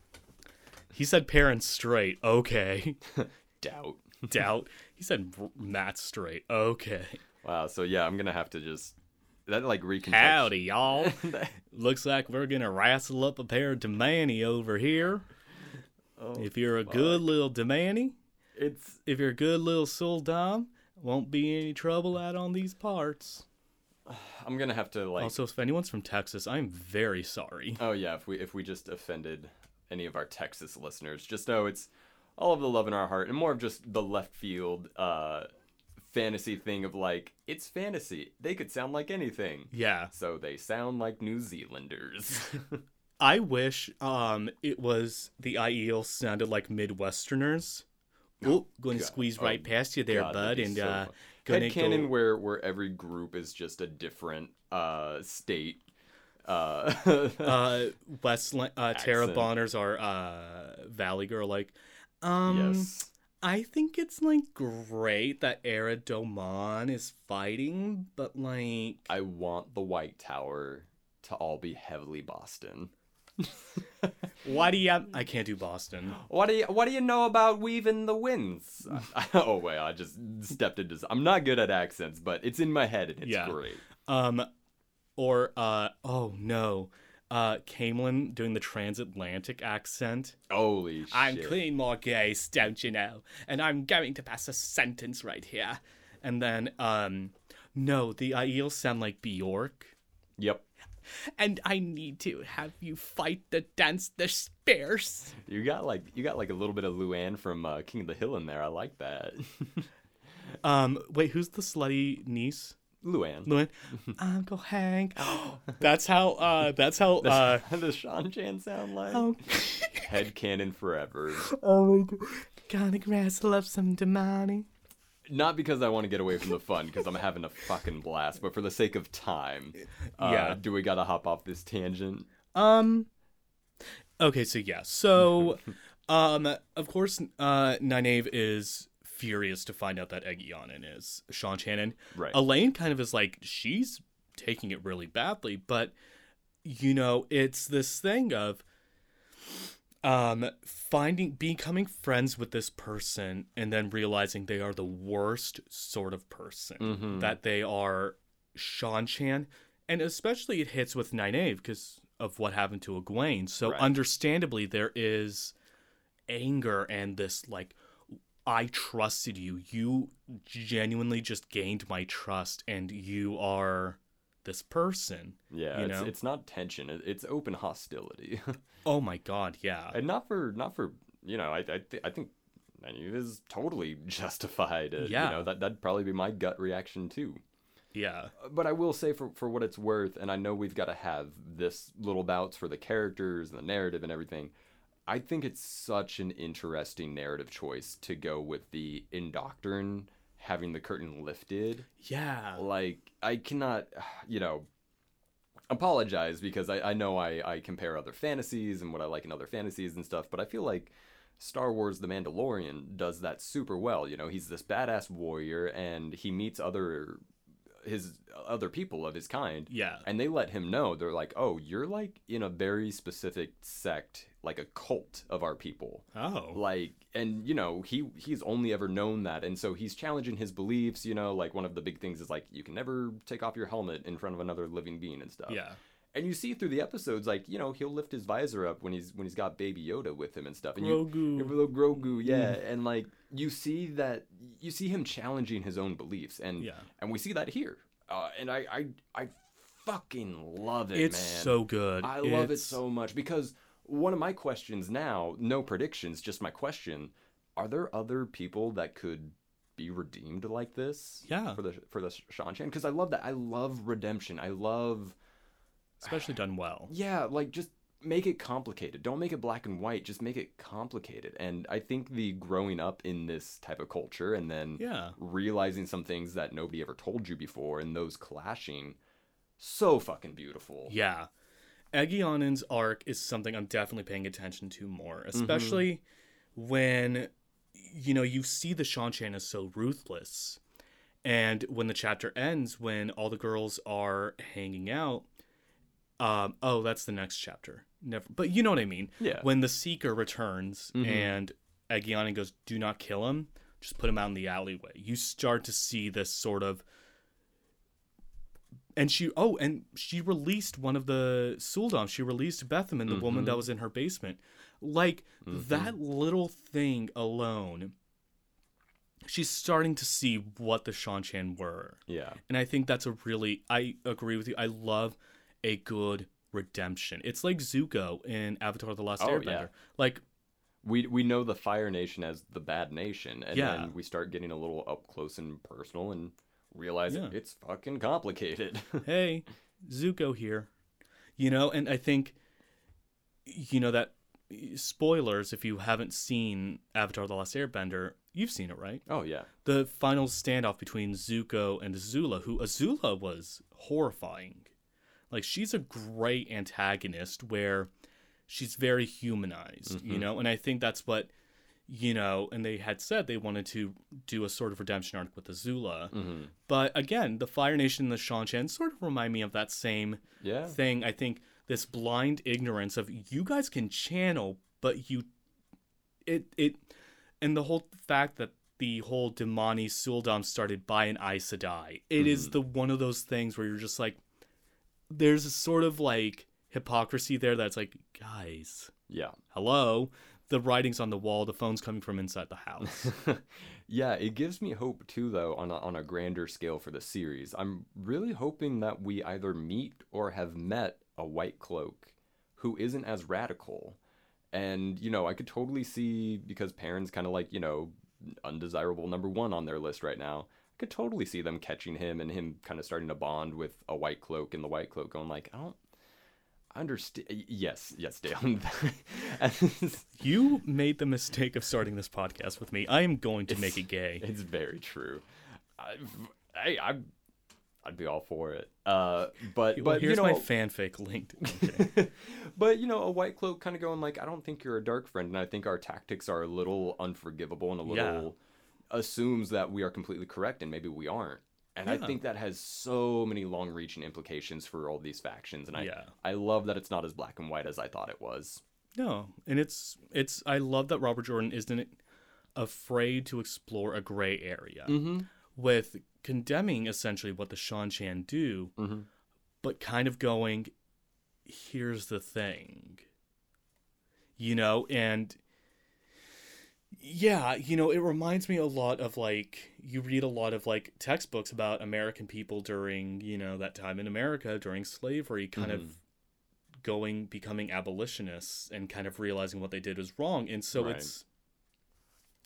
he said Perrin's straight. Okay. Doubt. Doubt. He said Mat straight. Okay. Wow. So yeah, I'm gonna have to just that like recontext. Howdy, y'all. Looks like we're gonna wrestle up a pair of Damane over here. Oh, If you're a good little Damane, it's if you're a good little Sul'dam, won't be any trouble out on these parts. I'm gonna have to like. Also, if anyone's from Texas, I'm very sorry. Oh yeah, if we if we just offended any of our Texas listeners, just know it's all of the love in our heart and more of just the left field uh fantasy thing of like it's fantasy. They could sound like anything. Yeah. So they sound like New Zealanders. I wish um it was the Aiel sounded like Midwesterners. Oh, going to squeeze Oh, right past you there, God, bud, and so uh, gonna Headcanon go. where where every group is just a different uh state. Uh, uh West uh Taraboners are uh Valley Girl like um yes. I think it's like great that Era Domon is fighting, but like I want the White Tower to all be heavily Boston. Why do you I can't do Boston. What do you What do you know about weaving the winds? oh wait, I just stepped into. I'm not good at accents, but it's in my head and it's Yeah. great. Um or uh oh no. Uh Caemlyn doing the transatlantic accent. Holy shit! I'm Queen Morgase, don't you know? And I'm going to pass a sentence right here. And then, um, no, the Aiel sound like Bjork. Yep, And I need to have you fight the dance the spears. you got like you got like a little bit of Luann from uh, King of the Hill in there. I like that. Um, wait, who's the slutty niece? Luann. Luan? Uncle Hank. that's how, uh, that's how, uh, Does Sean Chan sound like? oh, Head cannon forever. oh my god. Gonna wrestle up some Damane. Not because I want to get away from the fun, because I'm having a fucking blast, but for the sake of time. Uh, Yeah. Do we gotta hop off this tangent? Um. Okay, so yeah, so, um, of course, uh, Nynaeve is furious to find out that Egeanin is Seanchan. Right. Elayne kind of is like she's taking it really badly, but you know, it's this thing of um finding becoming friends with this person and then realizing they are the worst sort of person Mhm. that they are Seanchan and especially it hits with Nynaeve because of what happened to Egwene so Right. understandably there is anger and this like I trusted you. You genuinely just gained my trust, and you are this person. Yeah, you it's, know? it's not tension. It's open hostility, Oh my god, yeah. and not for not for you know. I I, th- I think Nynaeve is totally justified. uh, Yeah. you know that that'd probably be my gut reaction too. Yeah. But I will say for for what it's worth, and I know we've got to have this little bouts for the characters and the narrative and everything. I think it's such an interesting narrative choice to go with the Indoctrine having the curtain lifted Yeah. like i cannot you know apologize because i, I know I, I compare other fantasies and what i like in other fantasies and stuff but i feel like star wars the mandalorian does that super well you know he's this badass warrior and he meets other his other people of his kind Yeah. and they let him know they're like oh you're like in a very specific sect like a cult of our people Oh. like and you know he he's only ever known that and so he's challenging his beliefs you know like one of the big things is like you can never take off your helmet in front of another living being and stuff Yeah. And you see through the episodes like you know he'll lift his visor up when he's when he's got baby yoda with him and stuff and you Grogu. little grogu yeah and like you see that you see him challenging his own beliefs and Yeah. and we see that here uh, and i i i fucking love it It's man so good. I love it so much because one of my questions now, no predictions, just my question: Are there other people that could be redeemed like this? Yeah. For the for the Seanchan, because I love that. I love redemption. I love Especially done well. yeah, like just make it complicated. Don't make it black and white. Just make it complicated. And I think the growing up in this type of culture and then Yeah. realizing some things that nobody ever told you before and those clashing, so fucking beautiful. Yeah. Egeanin's arc is something I'm definitely paying attention to more, Mm-hmm. especially when you know you see the Seanchan is so ruthless. And when the chapter ends, when all the girls are hanging out, um, oh, that's the next chapter. Never, but you know what I mean. Yeah. When the Seeker returns Mhm. and Egion and goes, "Do not kill him. Just put him out in the alleyway." You start to see this sort of and she oh and she released one of the Sul'dam. She released Bethamin, the woman that was in her basement. Like that little thing alone, she's starting to see what the Shan Seanchan were. Yeah. And I think that's a really I agree with you. I love a good redemption. It's like Zuko in Avatar the Last Oh, Airbender. yeah. Like We we know the Fire Nation as the bad nation, and Yeah. then we start getting a little up close and personal and realize Yeah. it's fucking complicated. hey, Zuko here. You know, and I think, you know, that spoilers, if you haven't seen Avatar The Last Airbender, you've seen it, right? oh yeah. The final standoff between Zuko and Azula, who Azula was horrifying. Like, she's a great antagonist where she's very humanized, you know? And I think that's what, you know, and they had said they wanted to do a sort of redemption arc with Azula. hmm But again, the Fire Nation and the Seanchan sort of remind me of that same Yeah. thing. I think this blind ignorance of you guys can channel, but you, it it, and the whole fact that the whole Damane Sul'dam started by an Aes Sedai. It is the one of those things where you're just like, there's a sort of like hypocrisy there that's like, guys, Yeah. hello. The writing's on the wall. The phone's coming from inside the house. yeah, it gives me hope too, though, on a, on a grander scale for the series. I'm really hoping that we either meet or have met a white cloak who isn't as radical. And, you know, I could totally see, because Perrin's kind of like, you know, undesirable number one on their list right now. I could totally see them catching him and him kind of starting to bond with a white cloak and the white cloak going like, I don't understand. Yes, yes, Dale. you made the mistake of starting this podcast with me. I am going to make it gay. It's very true. I, I, I I'd be all for it. Uh, but Well, but here's you know, my fanfic linked. Okay. but you know, a white cloak kind of going like, I don't think you're a dark friend, and I think our tactics are a little unforgivable and a little assumes that we are completely correct, and maybe we aren't. And I think that has so many long-reaching implications for all these factions, and I Yeah. I love that it's not as black and white as I thought it was. No, and it's it's. I love that Robert Jordan isn't afraid to explore a gray area Mm-hmm. with condemning essentially what the Seanchan do, Mm-hmm. but kind of going, here's the thing, you know, and yeah, you know, it reminds me a lot of like you read a lot of like textbooks about American people during you know that time in America during slavery, kind Mhm. of going becoming abolitionists and kind of realizing what they did was wrong, and so Right. it's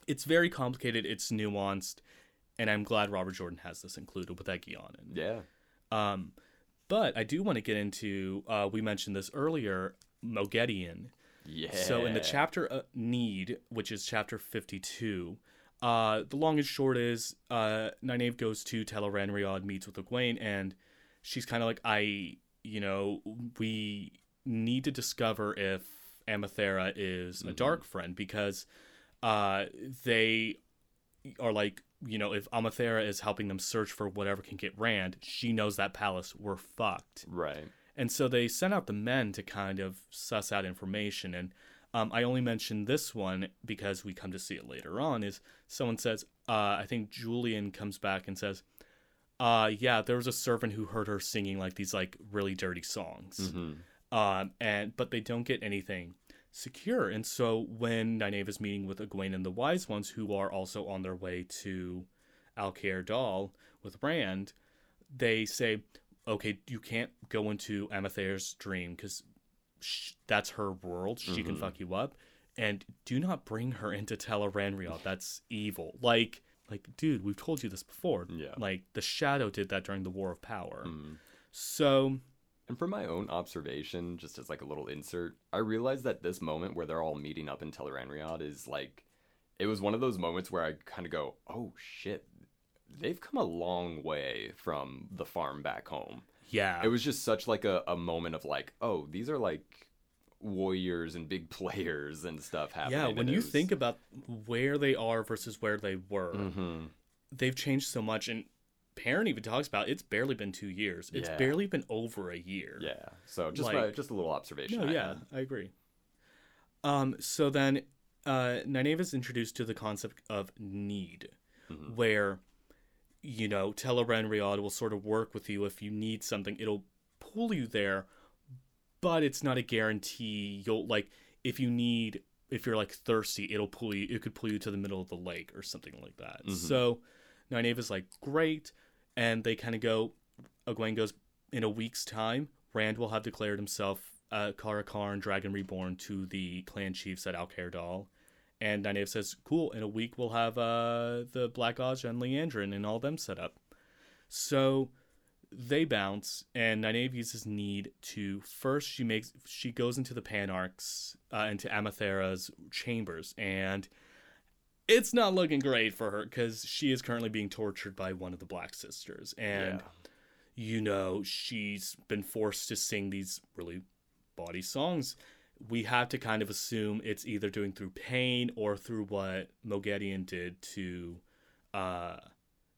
it's very complicated, it's nuanced, and I'm glad Robert Jordan has this included with Egeanin. Yeah. Um, but I do want to get into. Uh, we mentioned this earlier, Moghedien. Yeah. So in the chapter uh, Need, which is chapter 52, uh, the long and short is uh, Nynaeve goes to Tel'aran'rhiod, meets with Egwene, and she's kind of like, I, you know, we need to discover if Amathera is a dark friend because uh, they are like, you know, if Amathera is helping them search for whatever can get Rand, she knows that palace, we're fucked. right. And so they sent out the men to kind of suss out information. And um, I only mention this one because we come to see it later on. Is someone says, uh, I think Juilin comes back and says, uh, yeah, there was a servant who heard her singing like these like really dirty songs. Mm-hmm. Um, and but they don't get anything secure. And so when Nynaeve is meeting with Egwene and the Wise Ones, who are also on their way to Alcair Dal with Rand, they say, "Okay, you can't go into Amathera's dream because that's her world. She can Mhm. fuck you up, and do not bring her into Tel'aran'rhiod. That's evil. Like." Like, dude, we've told you this before. Yeah. Like, the Shadow did that during the War of Power. Mhm. So, And from my own observation, just as like a little insert, I realized that this moment where they're all meeting up in Tel'aran'rhiod is like, it was one of those moments where I kind of go, "Oh shit, they've come a long way from the farm back home." yeah. It was just such like a, a moment of like, "Oh, these are like warriors and big players and stuff happening." Yeah, when you was- think about where they are versus where they were, Mhm. they've changed so much. And Perrin even talks about it's barely been two years. It's Yeah. barely been over a year. yeah, so just Like- my, just a little observation. No, I yeah, had. I agree. Um, so then uh, Nynaeve is introduced to the concept of need, where, you know, Tel'aran'rhiod will sort of work with you if you need something. It'll pull you there, but it's not a guarantee. You'll, like, if you need, if you're, like, thirsty, it'll pull you, it could pull you to the middle of the lake or something like that. So Nynaeve is like, great. And they kind of go, Egwene goes, in a week's time, Rand will have declared himself uh, Car'a'carn, Dragon Reborn, to the clan chiefs at Al Dal. And Nynaeve says, cool, in a week we'll have uh, the Black Ajah and Liandrin and all them set up. So they bounce, and Nynaeve uses need to first she makes she goes into the Panarchs, uh, into Amathera's chambers, and it's not looking great for her because she is currently being tortured by one of the Black Sisters, and Yeah. you know she's been forced to sing these really bawdy songs. We have to kind of assume it's either doing through pain or through what Moghedien did to uh,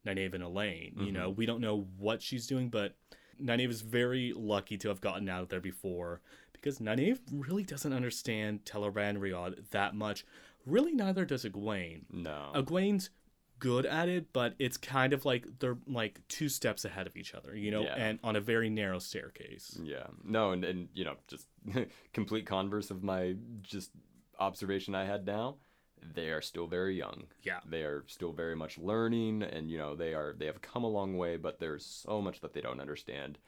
Nynaeve and Elayne. You know, we don't know what she's doing, but Nynaeve is very lucky to have gotten out of there before because Nynaeve really doesn't understand Tel'aran'rhiod that much. Really, neither does Egwene. No. Egwene's good at it, but it's kind of like they're like two steps ahead of each other, you know, Yeah. and on a very narrow staircase. Yeah. No, and, and you know, just complete converse of my just observation I had now. They are still very young. Yeah. They are still very much learning and you know, they are they have come a long way, but there's so much that they don't understand.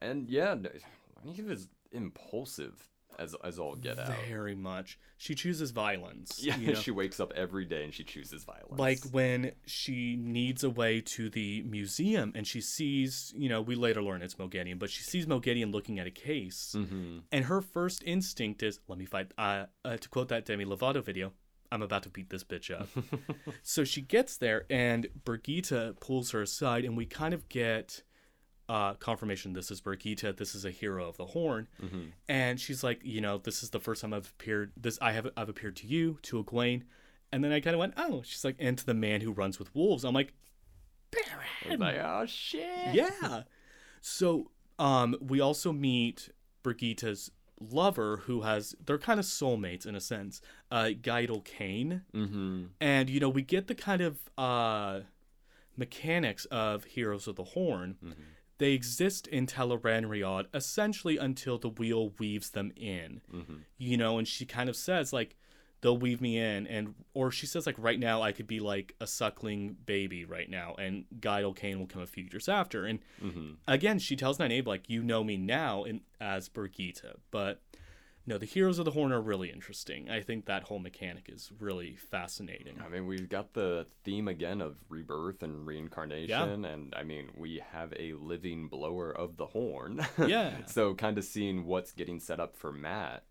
And yeah, is impulsive as as all get out. Very much. She chooses violence. Yeah, you know? she wakes up every day and she chooses violence. like when she needs a way to the museum and she sees, you know, we later learn it's Moghedien, but she sees Moghedien looking at a case, Mhm. and her first instinct is, "Let me fight." Uh, uh, to quote that Demi Lovato video, "I'm about to beat this bitch up." so she gets there, and Birgitte pulls her aside, and we kind of get uh, confirmation this is Birgitte, this is a hero of the Horn, Mhm. and she's like, you know, this is the first time I've appeared. This I have I've appeared to you, to Egwene, and then I kind of went, oh, she's like, and to the man who runs with wolves. I'm like, It's like, oh shit. yeah. So um, we also meet Birgitte's lover, who has they're kind of soulmates in a sense, uh, Gaidal Cain, Mm-hmm. and you know we get the kind of uh, mechanics of Heroes of the Horn. They exist in Tel'aran'rhiod essentially until the wheel weaves them in. Mm-hmm. You know, and she kind of says like they'll weave me in and or she says like right now I could be like a suckling baby right now and Gaidal Cain will come a few years after. And Mm-hmm. again, she tells Nynaeve like you know me now in as Birgitte, but no, the Heroes of the Horn are really interesting. I think that whole mechanic is really fascinating. I mean, we've got the theme again of rebirth and reincarnation, and I mean, we have a living blower of the horn. Yeah. so, kind of seeing what's getting set up for Mat,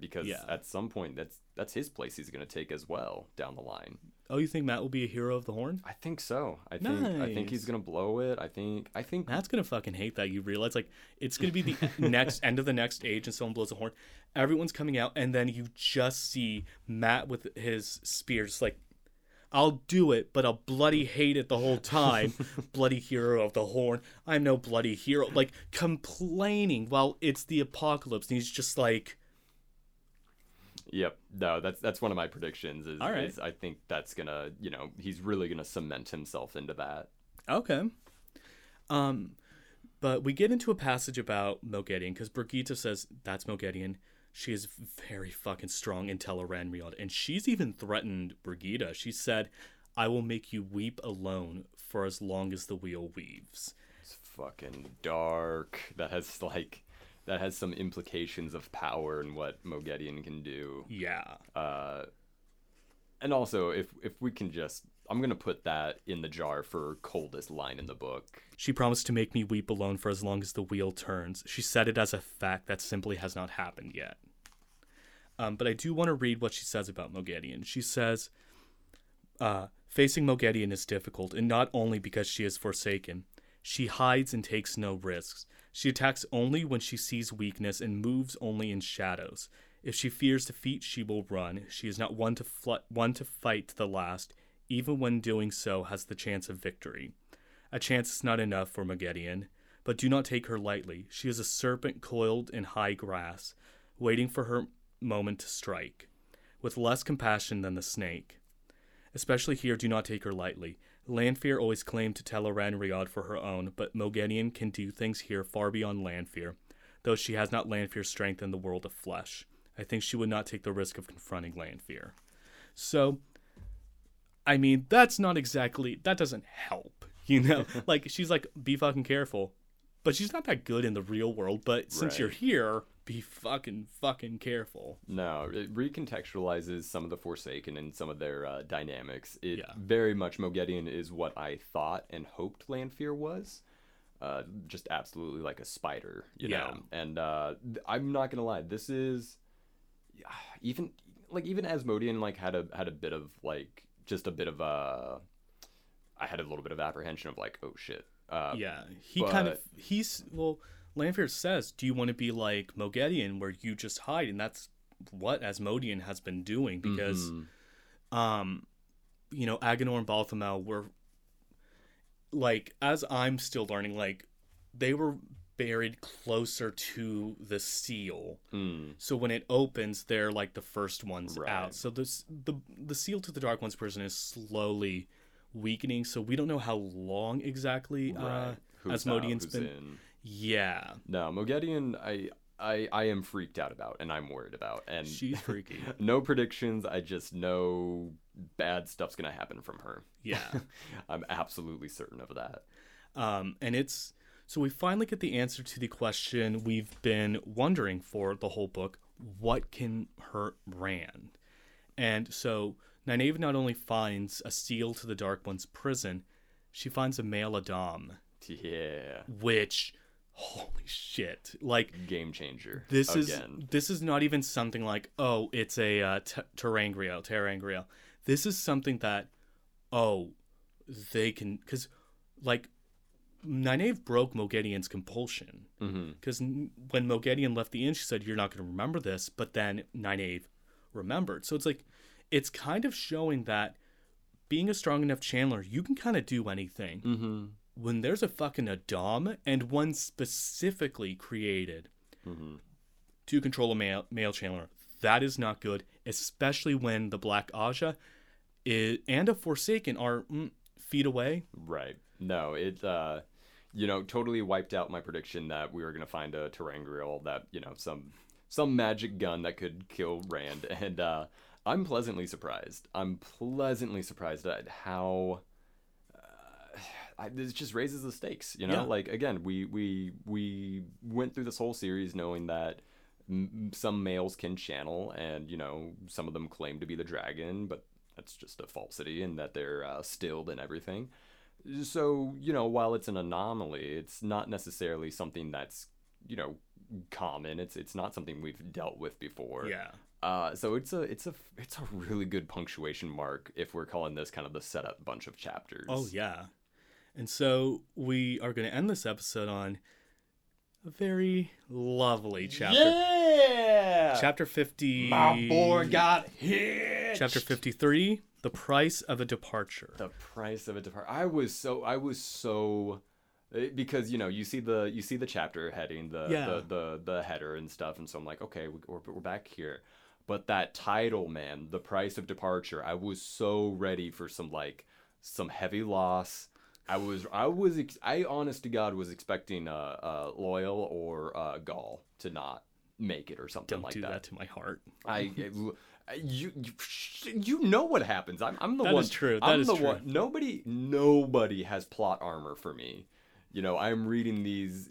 because Yeah. at some point, that's that's his place he's going to take as well down the line. Oh, you think Mat will be a hero of the Horn? I think so. I think I think he's going to blow it. I think I think Mat's gonna fucking hate that. You realize like it's gonna be the next end of the next age, and someone blows a horn. Everyone's coming out, and then you just see Mat with his spear, just like, "I'll do it, but I'll bloody hate it the whole time." bloody hero of the horn. I'm no bloody hero. Like complaining while it's the apocalypse, and he's just like, Yep. No, that's that's one of my predictions. Is, All right. is I think that's gonna you know he's really gonna cement himself into that. Okay. Um, but we get into a passage about Moghedien because Birgitte says that's Moghedien. She is very fucking strong in Tel'aran'rhiod, and she's even threatened Birgitte. She said, "I will make you weep alone for as long as the wheel weaves." It's fucking dark. That has like that has some implications of power and what Moghedien can do. Yeah. Uh, and also, if if we can just, I'm gonna put that in the jar for coldest line in the book. She promised to make me weep alone for as long as the wheel turns. She said it as a fact that simply has not happened yet. Um, but I do want to read what she says about Moghedien. She says, uh, Facing Moghedien is difficult, and not only because she is forsaken. She hides and takes no risks. She attacks only when she sees weakness and moves only in shadows. If she fears defeat, she will run. She is not one to fl- one to fight to the last, even when doing so has the chance of victory. A chance is not enough for Moghedien, but do not take her lightly. She is a serpent coiled in high grass, waiting for her moment to strike. with less compassion than the snake. Especially here, do not take her lightly. Lanfear always claimed to Tel'aran'rhiod for her own, but Moghedien can do things here far beyond Lanfear, though she has not Lanfear's strength in the world of flesh. I think she would not take the risk of confronting Lanfear. So, I mean, that's not exactly, that doesn't help, you know? like, she's like, be fucking careful. But she's not that good in the real world, but since you're here, be fucking, fucking careful. No, it recontextualizes some of the Forsaken and some of their uh, dynamics. It Yeah. very much Moghedien is what I thought and hoped Lanfear was. Uh, just absolutely like a spider, you Yeah. know. And uh, I'm not gonna lie, this is even like even Asmodean like had a had a bit of like just a bit of uh I had a little bit of apprehension of like oh shit. Uh, Yeah, he kind of he's well. Lanfear says, "Do you want to be like Moghedien, where you just hide?" And that's what Asmodean has been doing because, mhm. um, you know, Aginor and Balthamel were like, as I'm still learning, like they were buried closer to the seal. Mm, So when it opens, they're like the first ones Right. out. So this the the seal to the Dark One's prison is slowly weakening. So we don't know how long exactly uh, right. Out, Asmodean's been. in. Yeah, No, Moghedien, I, I, I am freaked out about, and I'm worried about, and she's freaky. no predictions. I just know bad stuff's gonna happen from her. Yeah. I'm absolutely certain of that. Um, and it's so we finally get the answer to the question we've been wondering for the whole book: what can hurt Rand? And so Nynaeve not only finds a seal to the Dark One's prison, she finds a male a'dam, Yeah, which holy shit! Like game changer. this again. is this is not even something like oh it's a uh, t- ter'angreal, ter'angreal. This is something that oh they can because like Nynaeve broke Moghedien's compulsion because when Moghedien left the inn she said you're not going to remember this but then Nynaeve remembered so it's like it's kind of showing that being a strong enough channeler you can kind of do anything Mhm. When there's a fucking a'dam and one specifically created Mhm. to control a male, male channeler. That is not good, especially when the Black Ajah is, and a Forsaken are mm, feet away. Right. No, it uh you know, totally wiped out my prediction that we were gonna find a ter'angreal that, you know, some some magic gun that could kill Rand. And uh I'm pleasantly surprised. I'm pleasantly surprised at how I, this just raises the stakes, you know. Yeah. Like again, we we we went through this whole series knowing that m- some males can channel, and you know some of them claim to be the dragon, but that's just a falsity, and that they're uh, stilled and everything. So you know, while it's an anomaly, it's not necessarily something that's you know common. It's it's not something we've dealt with before. Yeah. Uh, so it's a it's a it's a really good punctuation mark if we're calling this kind of the setup bunch of chapters. Oh yeah. And so we are going to end this episode on a very lovely chapter. Yeah. Chapter 50. My boy got hit. Chapter 53, The Price of a Departure. The price of a Departure. I was so I was so eh, because you know you see the you see the chapter heading the Yeah. the, the the header and stuff and so I'm like okay we- we're, we're back here but that title man the price of departure I was so ready for some like some heavy loss I was I was ex- I honest to God was expecting uh, uh Loial or uh Gaul to not make it or something Don't like do that. that. to my heart. I you you you know what happens. I'm I'm the That one. is true. That I'm is the true. one. Nobody nobody has plot armor for me. You know, I'm reading these.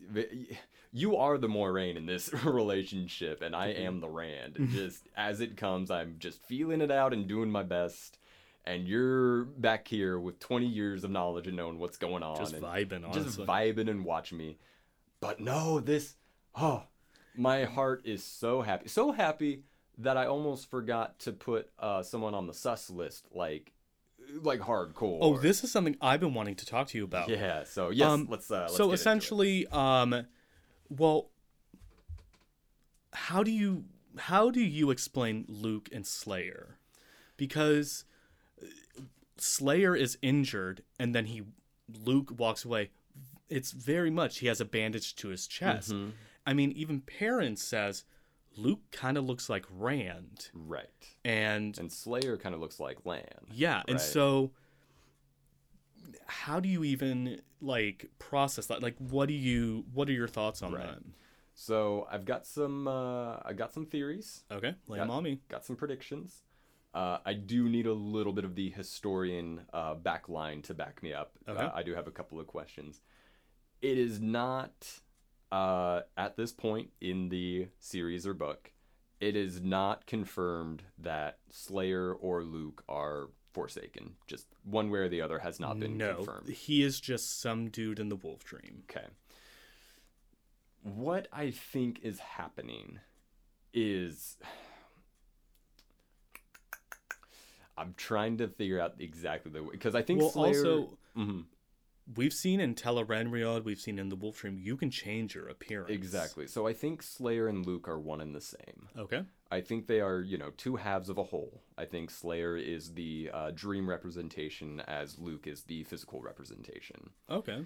You are the Moiraine in this relationship, and I am the Rand. Just as it comes, I'm just feeling it out and doing my best. And you're back here with 20 years of knowledge and knowing what's going on. Just and vibing, honestly. just vibing and watching me. But no, this oh, my heart is so happy, so happy that I almost forgot to put uh, someone on the sus list, like like hardcore. Oh, this is something I've been wanting to talk to you about. Yeah. So yes, Um, let's. Uh, let's so get into it. essentially, um, well, how do you how do you explain Luc and Slayer? Because Slayer is injured, and then he Luc walks away. It's very much he has a bandage to his chest. Mhm. I mean, even Perrin says Luc kind of looks like Rand, Right. and And Slayer kind of looks like Lan. yeah, and so how do you even like process that? Like, what do you? What are your thoughts on Right. So I've got some uh, I got some theories. Okay, lay Got- 'em on me. got some predictions. Uh, I do need a little bit of the historian uh, backline to back me up. Okay. Uh, I do have a couple of questions. It is not uh, at this point in the series or book. It is not confirmed that Slayer or Luc are Forsaken. Just one way or the other has not been no, confirmed. he is just some dude in the Wolf Dream. Okay. What I think is happening is I'm trying to figure out exactly the way because I think Well, Slayer. also Mhm, we've seen in Tel'aran'rhiod, we've seen in the Wolf Dream, you can change your appearance. exactly. So I think Slayer and Luc are one and the same. Okay. I think they are, you know, two halves of a whole. I think Slayer is the uh, dream representation, as Luc is the physical representation. Okay.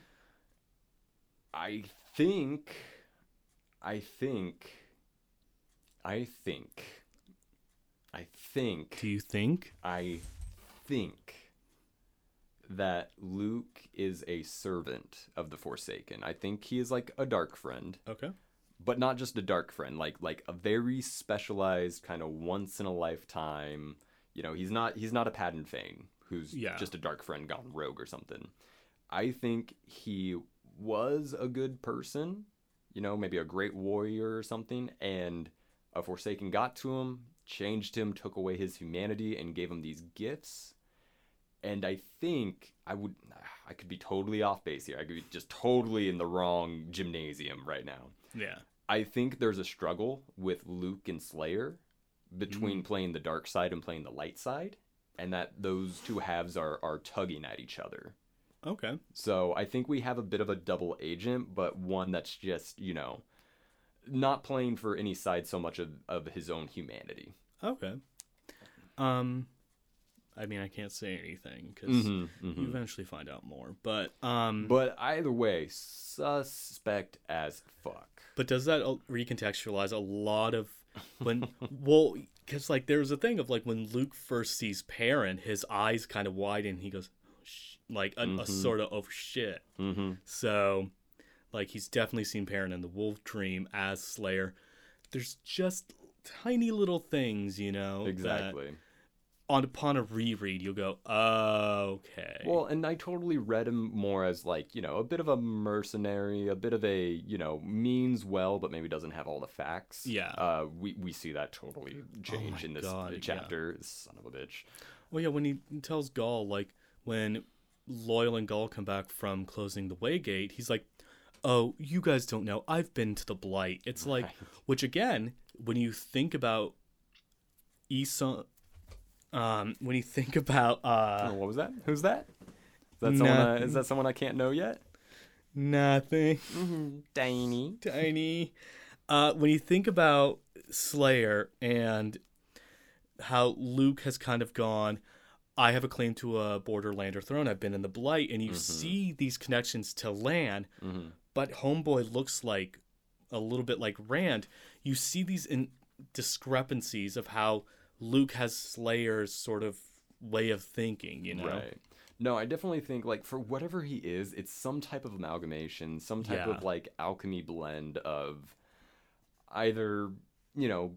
I think, I think, I think, I think, Do you think? I think that Luc is a servant of the Forsaken. I think he is like a dark friend, Okay. but not just a dark friend, like like a very specialized kind of once in a lifetime. You know, he's not he's not a Padan Fain who's Yeah. just a dark friend gone rogue or something. I think he was a good person, you know, maybe a great warrior or something, and a Forsaken got to him, changed him, took away his humanity, and gave him these gifts. And I think I would, I could be totally off base here. I could be just totally in the wrong gymnasium right now. Yeah. I think there's a struggle with Luc and Slayer between mm. playing the dark side and playing the light side, and that those two halves are are tugging at each other. Okay. So I think we have a bit of a double agent, but one that's just you know not playing for any side so much of, of his own humanity. Okay. Um, I mean, I can't say anything because Mm-hmm. you eventually find out more. But um, But either way, suspect as fuck. But does that recontextualize a lot of when well because like there's a thing of like when Luc first sees Perrin, his eyes kind of widen. He goes oh, sh-, like a, a sort of oh shit. Mm-hmm. So like he's definitely seen Perrin in the Wolf Dream as Slayer. There's just tiny little things, you know, Exactly. on upon a reread you'll go, oh, okay. Well, and I totally read him more as like, you know, a bit of a mercenary, a bit of a, you know, means well, but maybe doesn't have all the facts. Yeah. Uh, we, we see that totally change my in this God, yeah. chapter. Son of a bitch. Well, yeah, when he tells Gaul, like, when Loial and Gaul come back from closing the Waygate, he's like, oh, you guys don't know. I've been to the Blight. It's like, Right. which again, when you think about Isam, um, when you think about, uh, Oh, what was that? Who's that? Is that someone? I, is that someone I can't know yet? nothing. Mm-hmm. Danny. tiny. Uh, when you think about Slayer and how Luc has kind of gone, I have a claim to a Borderlander throne. I've been in the Blight, and you see these connections to Lan, Mm-hmm. But Homeboy looks like a little bit like Rand. You see these in discrepancies of how Luc has Slayer's sort of way of thinking. You know, Right. No, I definitely think like for whatever he is, it's some type of amalgamation, some type Yeah. of like alchemy blend of either, you know,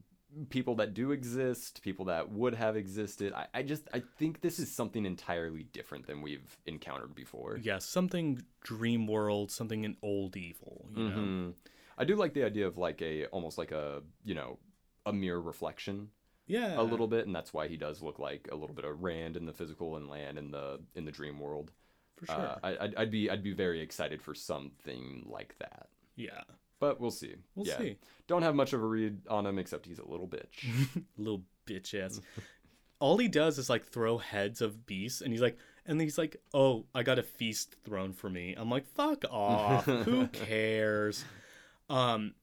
people that do exist, people that would have existed. I, I just I think this is something entirely different than we've encountered before. yeah, something dream world, something in old evil. You know, Mhm. I do like the idea of like a almost like a, you know, a mirror reflection yeah, a little bit and that's why he does look like a little bit of Rand in the physical and Lan in the in the dream world. for sure. Uh, I, I'd, I'd be I'd be very excited for something like that, yeah. But we'll see. We'll yeah. see. Don't have much of a read on him except he's a little bitch. Little bitch ass. All he does is like throw heads of beasts, and he's like, and he's like, "Oh, I got a feast thrown for me." I'm like, "Fuck off! Who cares?" Um,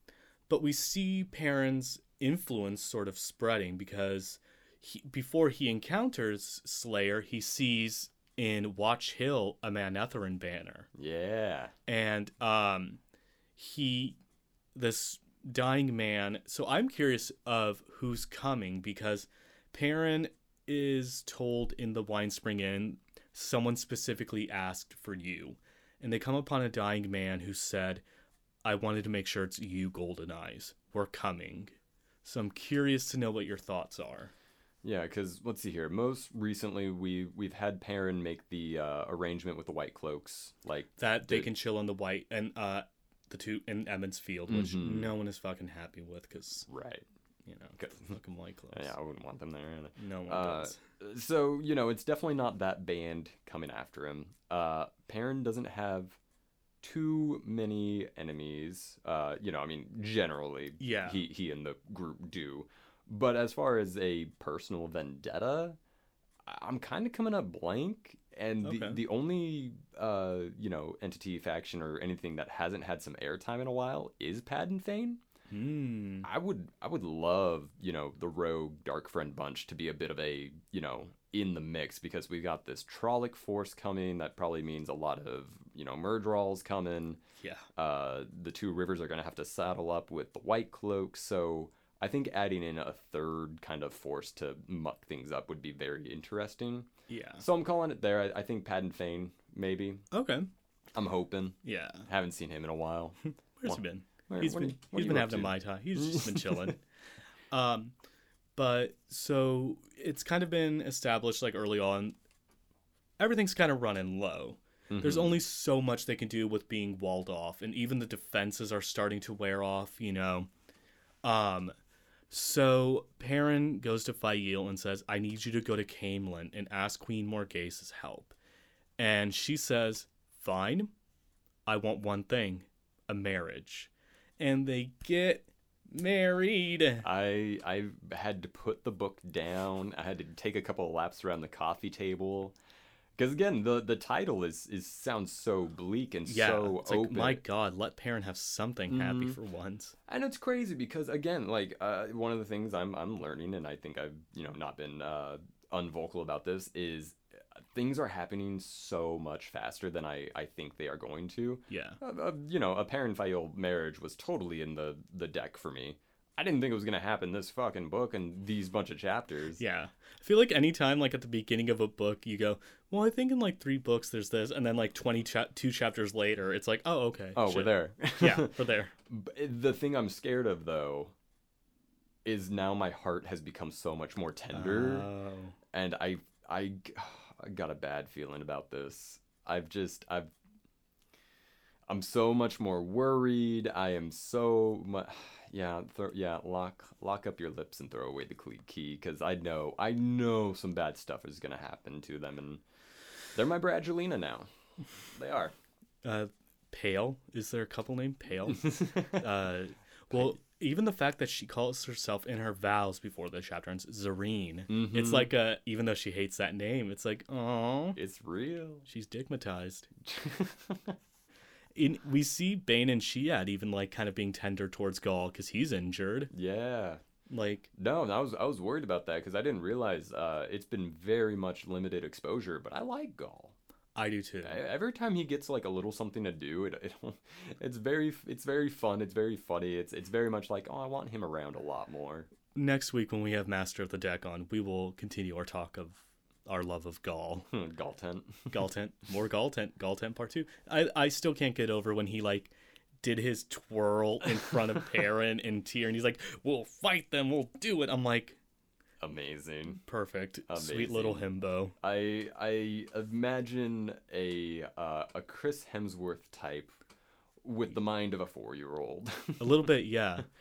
but we see Perrin's influence sort of spreading because he, before he encounters Slayer, he sees in Watch Hill a Manetheren banner. yeah. and um he this dying man. So I'm curious of who's coming because Perrin is told in the Wine Spring Inn someone specifically asked for you, and they come upon a dying man who said, "I wanted to make sure it's you, Golden Eyes. We're coming." So I'm curious to know what your thoughts are. Yeah, because let's see here. Most recently, we we've had Perrin make the uh, arrangement with the White Cloaks, like That they can chill on the white and uh the two in Emond's Field, which Mhm. no one is fucking happy with because right. you know fucking white clothes. Yeah, I wouldn't want them there. either. No one Uh, does. So you know, it's definitely not that band coming after him. Uh, Perrin doesn't have too many enemies. Uh, you know, I mean, generally, Yeah. he he and the group do. But as far as a personal vendetta, I'm kind of coming up blank. And the, Okay. the only uh, you know entity faction or anything that hasn't had some airtime in a while is Padan Fain. Hmm. I would I would love, you know, the rogue dark friend bunch to be a bit of a, you know, in the mix because we've got this Trolloc force coming that probably means a lot of, you know, Myrddraal coming. Yeah. Uh the two rivers are gonna have to saddle up with the white cloak, so I think adding in a third kind of force to muck things up would be very interesting. Yeah. So I'm calling it there. I, I think Padan Fain, maybe. Okay. I'm hoping. Yeah. Haven't seen him in a while. Where's he been? Where- He's been you- what are he's been having a to? mai tai. He's just been chilling. um, but so it's kind of been established like early on. Everything's kind of running low. There's Mhm. only so much they can do with being walled off, and even the defenses are starting to wear off. You know, um, so Perrin goes to Faile and says, "I need you to go to Caemlyn and ask Queen Morgase's help," and she says, "Fine, I want one thing, a marriage," and they get married. I I had to put the book down. I had to take a couple laps around the coffee table. Because again, the the title is is sounds so bleak and Yeah, so it's like my God, let Perrin have something happy Mhm. for once. and it's crazy because again, like uh, one of the things I'm I'm learning, and I think I've you know not been uh, unvocal about this is uh, things are happening so much faster than I I think they are going to. Yeah. Uh, uh, you know, a Perrin Faile marriage was totally in the the deck for me. I didn't think it was gonna happen this fucking book and these bunch of chapters. Yeah. I feel like anytime, like at the beginning of a book, you go, well, I think in like three books there's this, and then like 20 cha- two chapters later, it's like, oh, okay. Oh, we're there. yeah, we're there. The thing I'm scared of though is now my heart has become so much more tender Oh. and I got a bad feeling about this. I've just I've I'm so much more worried. I am so much yeah, throw, yeah, lock lock up your lips and throw away the key cuz I know I know some bad stuff is going to happen to them and they're my Bradgelina now. They are. Uh, Pale. Is there a couple named Pale? uh, well, even the fact that she calls herself in her vows before the chapter ends Zarine. It's Mhm. like, uh, even though she hates that name, it's like, oh, it's real. she's digmatized. In, we see Bain and Chiad even like kind of being tender towards Gaul because he's injured. yeah. Like, No, I was I was worried about that because I didn't realize uh, it's been very much limited exposure. But I like Gaul. I do too. I- Every time he gets like a little something to do, it, it it's very it's very fun. It's very funny. It's it's very much like oh, I want him around a lot more. Next week, when we have Master of the Deck on, we will continue our talk of our love of Gaul. Gaul tent. Galtent, more Galtent, Galtent Part Two. I I still can't get over when he like did his twirl in front of Perrin and Tyr, and he's like, "We'll fight them, we'll do it." I'm like, Amazing. perfect, sweet little himbo. I I imagine a uh, a Chris Hemsworth type with the mind of a four year old. A little bit, yeah.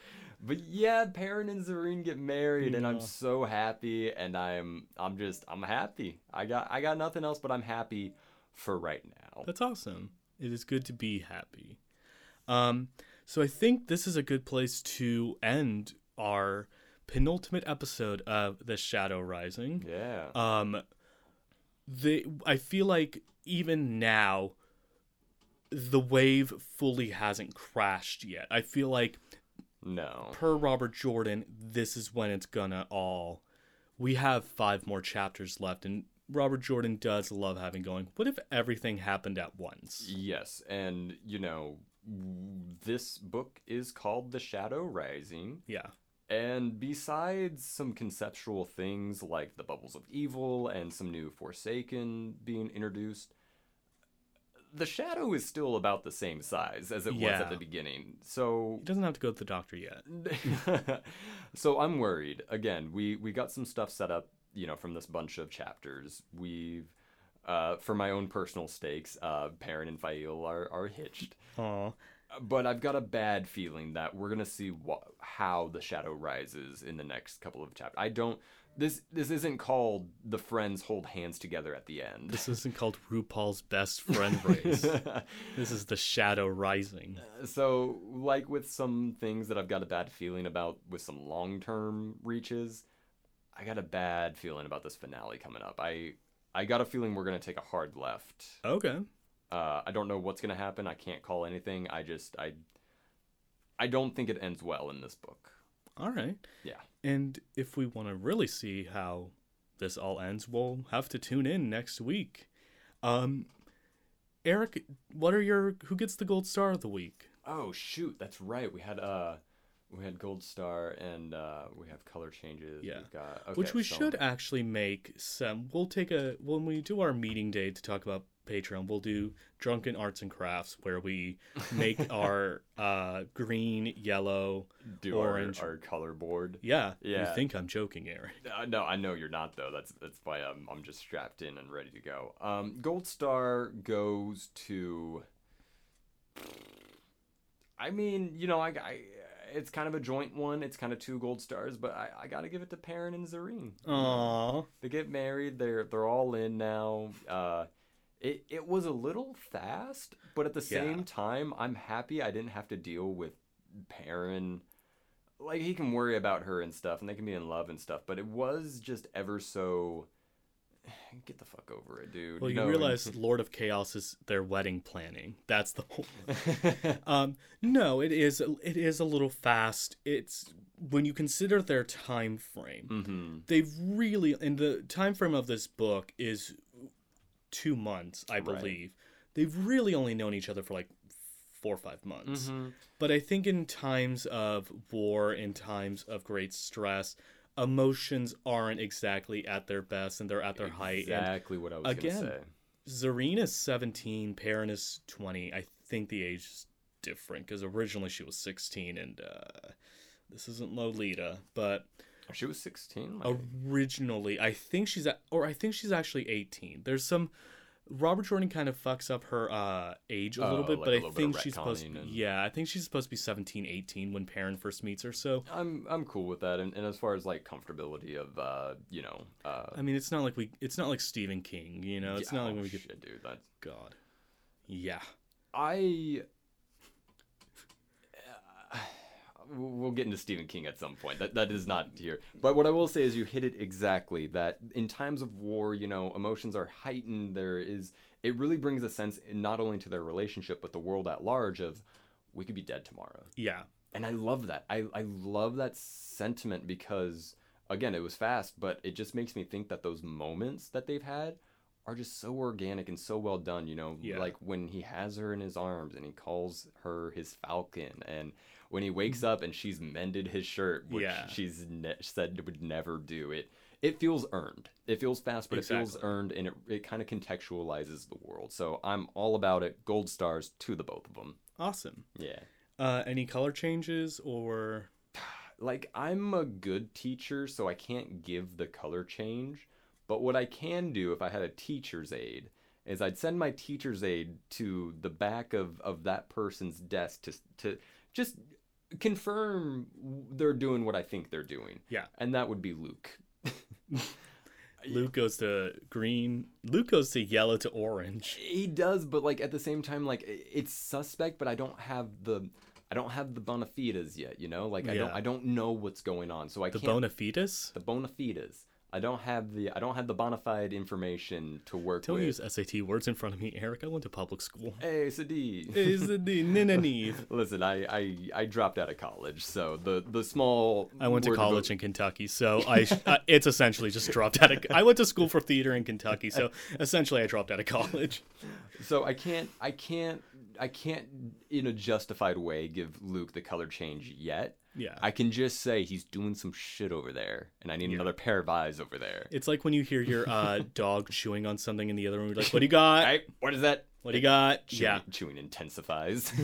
But yeah, Perrin and Zarine get married, and I'm so happy, and I'm I'm just I'm happy. I got I got nothing else, but I'm happy for right now. That's awesome. It is good to be happy. Um, so I think this is a good place to end our penultimate episode of The Shadow Rising. Yeah. Um, the I feel like even now, the wave fully hasn't crashed yet. I feel like no. per Robert Jordan, this is when it's gonna all. We have five more chapters left, and Robert Jordan does love having going. What if everything happened at once? Yes, and you know, this book is called The Shadow Rising. Yeah. And besides some conceptual things like the bubbles of evil and some new Forsaken being introduced, the shadow is still about the same size as it was at the beginning. So He doesn't have to go to the doctor yet. so I'm worried. Again, we we got some stuff set up, you know, from this bunch of chapters. We've uh, for my own personal stakes, uh, Perrin and Faile are, are hitched. Aw. But I've got a bad feeling that we're gonna see wha- how the shadow rises in the next couple of chapters. I don't. This this isn't called the friends hold hands together at the end. This isn't called RuPaul's best friend race. this is the shadow rising. so like with some things that I've got a bad feeling about with some long term reaches, I got a bad feeling about this finale coming up. I I got a feeling we're gonna take a hard left. Okay. Uh, I don't know what's gonna happen. I can't call anything. I just I I don't think it ends well in this book. All right. Yeah. And if we want to really see how this all ends, we'll have to tune in next week. Um, Eric, what are your who gets the gold star of the week? Oh shoot, that's right. We had uh we had Gold Star and uh we have color changes. Yeah. We've got, okay, Which we so- should actually make some. We'll take a when we do our meeting day to talk about Patreon. We'll do drunken arts and crafts where we make our uh, green, yellow, do orange. our, our color board. Yeah, Yeah. You think I'm joking, Eric? Uh, no, I know you're not though. That's that's why I'm I'm just strapped in and ready to go. Um, Gold Star goes to. I mean, you know, I, I it's kind of a joint one. It's kind of two gold stars, but I, I got to give it to Perrin and Zarine. Aww. They get married. They're they're all in now. Uh, it it was a little fast, but at the Yeah. same time, I'm happy I didn't have to deal with Perrin. Like he can worry about her and stuff, and they can be in love and stuff. But it was just ever so. Get the fuck over it, dude. Well, you No, realize Lord of Chaos is their wedding planning. That's the whole. um, no, it is. It is a little fast. It's when you consider their time frame. hmm They've really, and the time frame of this book is two months, I Right. believe. They've really only known each other for like four or five months. hmm But I think in times of war, in times of great stress, emotions aren't exactly at their best and they're at their height. Exactly what I was again, gonna say. Zarine is 17, Perrin is 20. I think the age is different because originally she was 16 and uh, this isn't Lolita, but She was 16. Oh, Like, originally I think she's at, or I think she's actually 18. There's some Robert Jordan kind of fucks up her uh, age a Oh, little bit, like but I little bit think she's supposed to retconning and- yeah, I think she's supposed to be 17, 18 when Perrin first meets her. So I'm I'm cool with that, and, and as far as like comfortability of uh you know uh I mean, it's not like we it's not like Stephen King, you know. It's yeah, not like oh, we could shit, dude. That's God. Yeah. I. We'll get into Stephen King at some point. That that is not here. But what I will say is you hit it exactly. That in times of war, you know, emotions are heightened. There is it really brings a sense not only to their relationship but the world at large of we could be dead tomorrow. Yeah. And I love that. I I love that sentiment because again, it was fast, but it just makes me think that those moments that they've had are just so organic and so well done, you know, Yeah. like when he has her in his arms and he calls her his falcon and when he wakes up and she's mended his shirt, which Yeah. she's ne- said would never do it. It feels earned. It feels fast, but it feels earned, and it, it kind of contextualizes the world. So I'm all about it. Gold stars to the both of them. Awesome. Yeah. Uh, any color changes or like I'm a good teacher, so I can't give the color change. But what I can do if I had a teacher's aide is I'd send my teacher's aide to the back of, of that person's desk to to just confirm they're doing what I think they're doing. Yeah. And that would be Luc. Luc goes to green? Luc goes to yellow to orange. He does, but like at the same time, like it's suspect, but I don't have the I don't have the bona fides yet, you know? Like I don't I don't know what's going on. So I The can't bona fides? the bona fides. I don't have the I don't have the bona fide information to work Don't with. use SAT words in front of me, Eric. I went to public school. Hey, Sadi. Is the Nynaeve. Listen, I, I I dropped out of college, so the the small. I went to college vo- in Kentucky, so I uh, it's essentially just dropped out of. I went to school for theater in Kentucky, so essentially I dropped out of college. So I can't I can't I can't in a justified way give Luc the color change yet. Yeah. I can just say he's doing some shit over there, and I need Yeah. another pair of eyes over there. It's like when you hear your uh, dog chewing on something in the other room. You're like, "What do you got? Hey, what is that? What do you got?" Chewing, Yeah, chewing intensifies.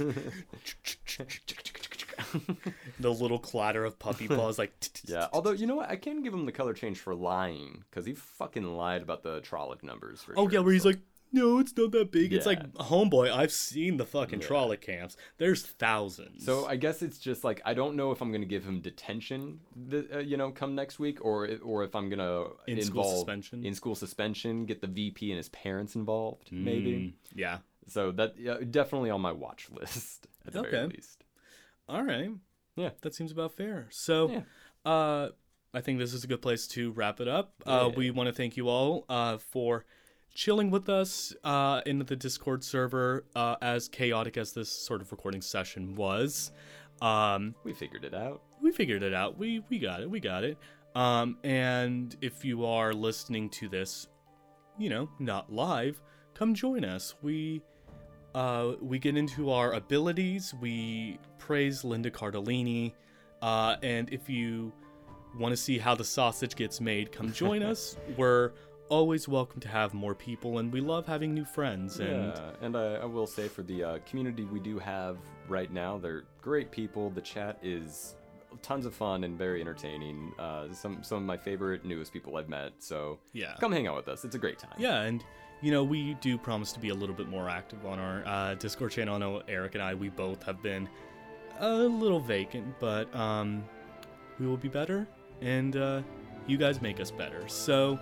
the little clatter of puppy paws, like. yeah, although you know what, I can give him the color change for lying because he fucking lied about the Trolloc numbers. For Oh sure, yeah, where he's like, "No, it's not that big." It's like, homeboy, I've seen the fucking Yeah. Trolloc camps. There's thousands. So I guess it's just like I don't know if I'm gonna give him detention, the, uh, you know, come next week, or or if I'm gonna In school suspension? in school suspension, get the VP and his parents involved, maybe. Mm, yeah. So that yeah, definitely on my watch list at the very least. All right. Yeah. That seems about fair. So, Yeah. uh, I think this is a good place to wrap it up. Uh, we want to thank you all uh, for chilling with us uh, in the Discord server, uh, as chaotic as this sort of recording session was. Um, We figured it out. we figured it out. We we got it. We got it. Um, and if you are listening to this, you know, not live, come join us. We uh, we get into our abilities. We praise Linda Cardellini. Uh, and if you want to see how the sausage gets made, come join us. We're always welcome to have more people, and we love having new friends. And yeah, and I, I will say for the uh, community we do have right now, they're great people. The chat is tons of fun and very entertaining. Uh, some some of my favorite newest people I've met. So yeah, come hang out with us. It's a great time. Yeah, and you know, we do promise to be a little bit more active on our uh, Discord channel. I know Eric and I, we both have been a little vacant, but um, we will be better, and uh, you guys make us better. So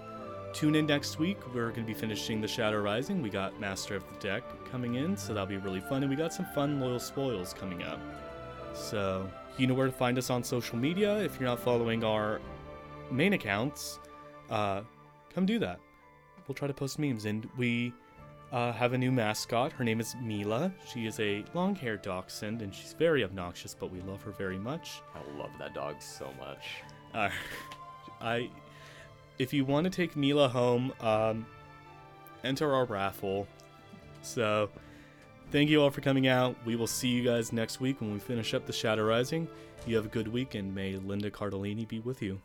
tune in next week. We're going to be finishing The Shadow Rising. We got Master of the Deck coming in, so that'll be really fun, and we got some fun Loyal Spoils coming up. So you know where to find us on social media. If you're not following our main accounts, uh, come do that we'll try to post memes. And we uh, have a new mascot. Her name is Mila. She is a long-haired dachshund, and she's very obnoxious, but we love her very much. I love that dog so much. Uh, I, if you want to take Mila home, um, enter our raffle. So, thank you all for coming out. We will see you guys next week when we finish up the Shadow Rising. You have a good week, and may Linda Cardellini be with you.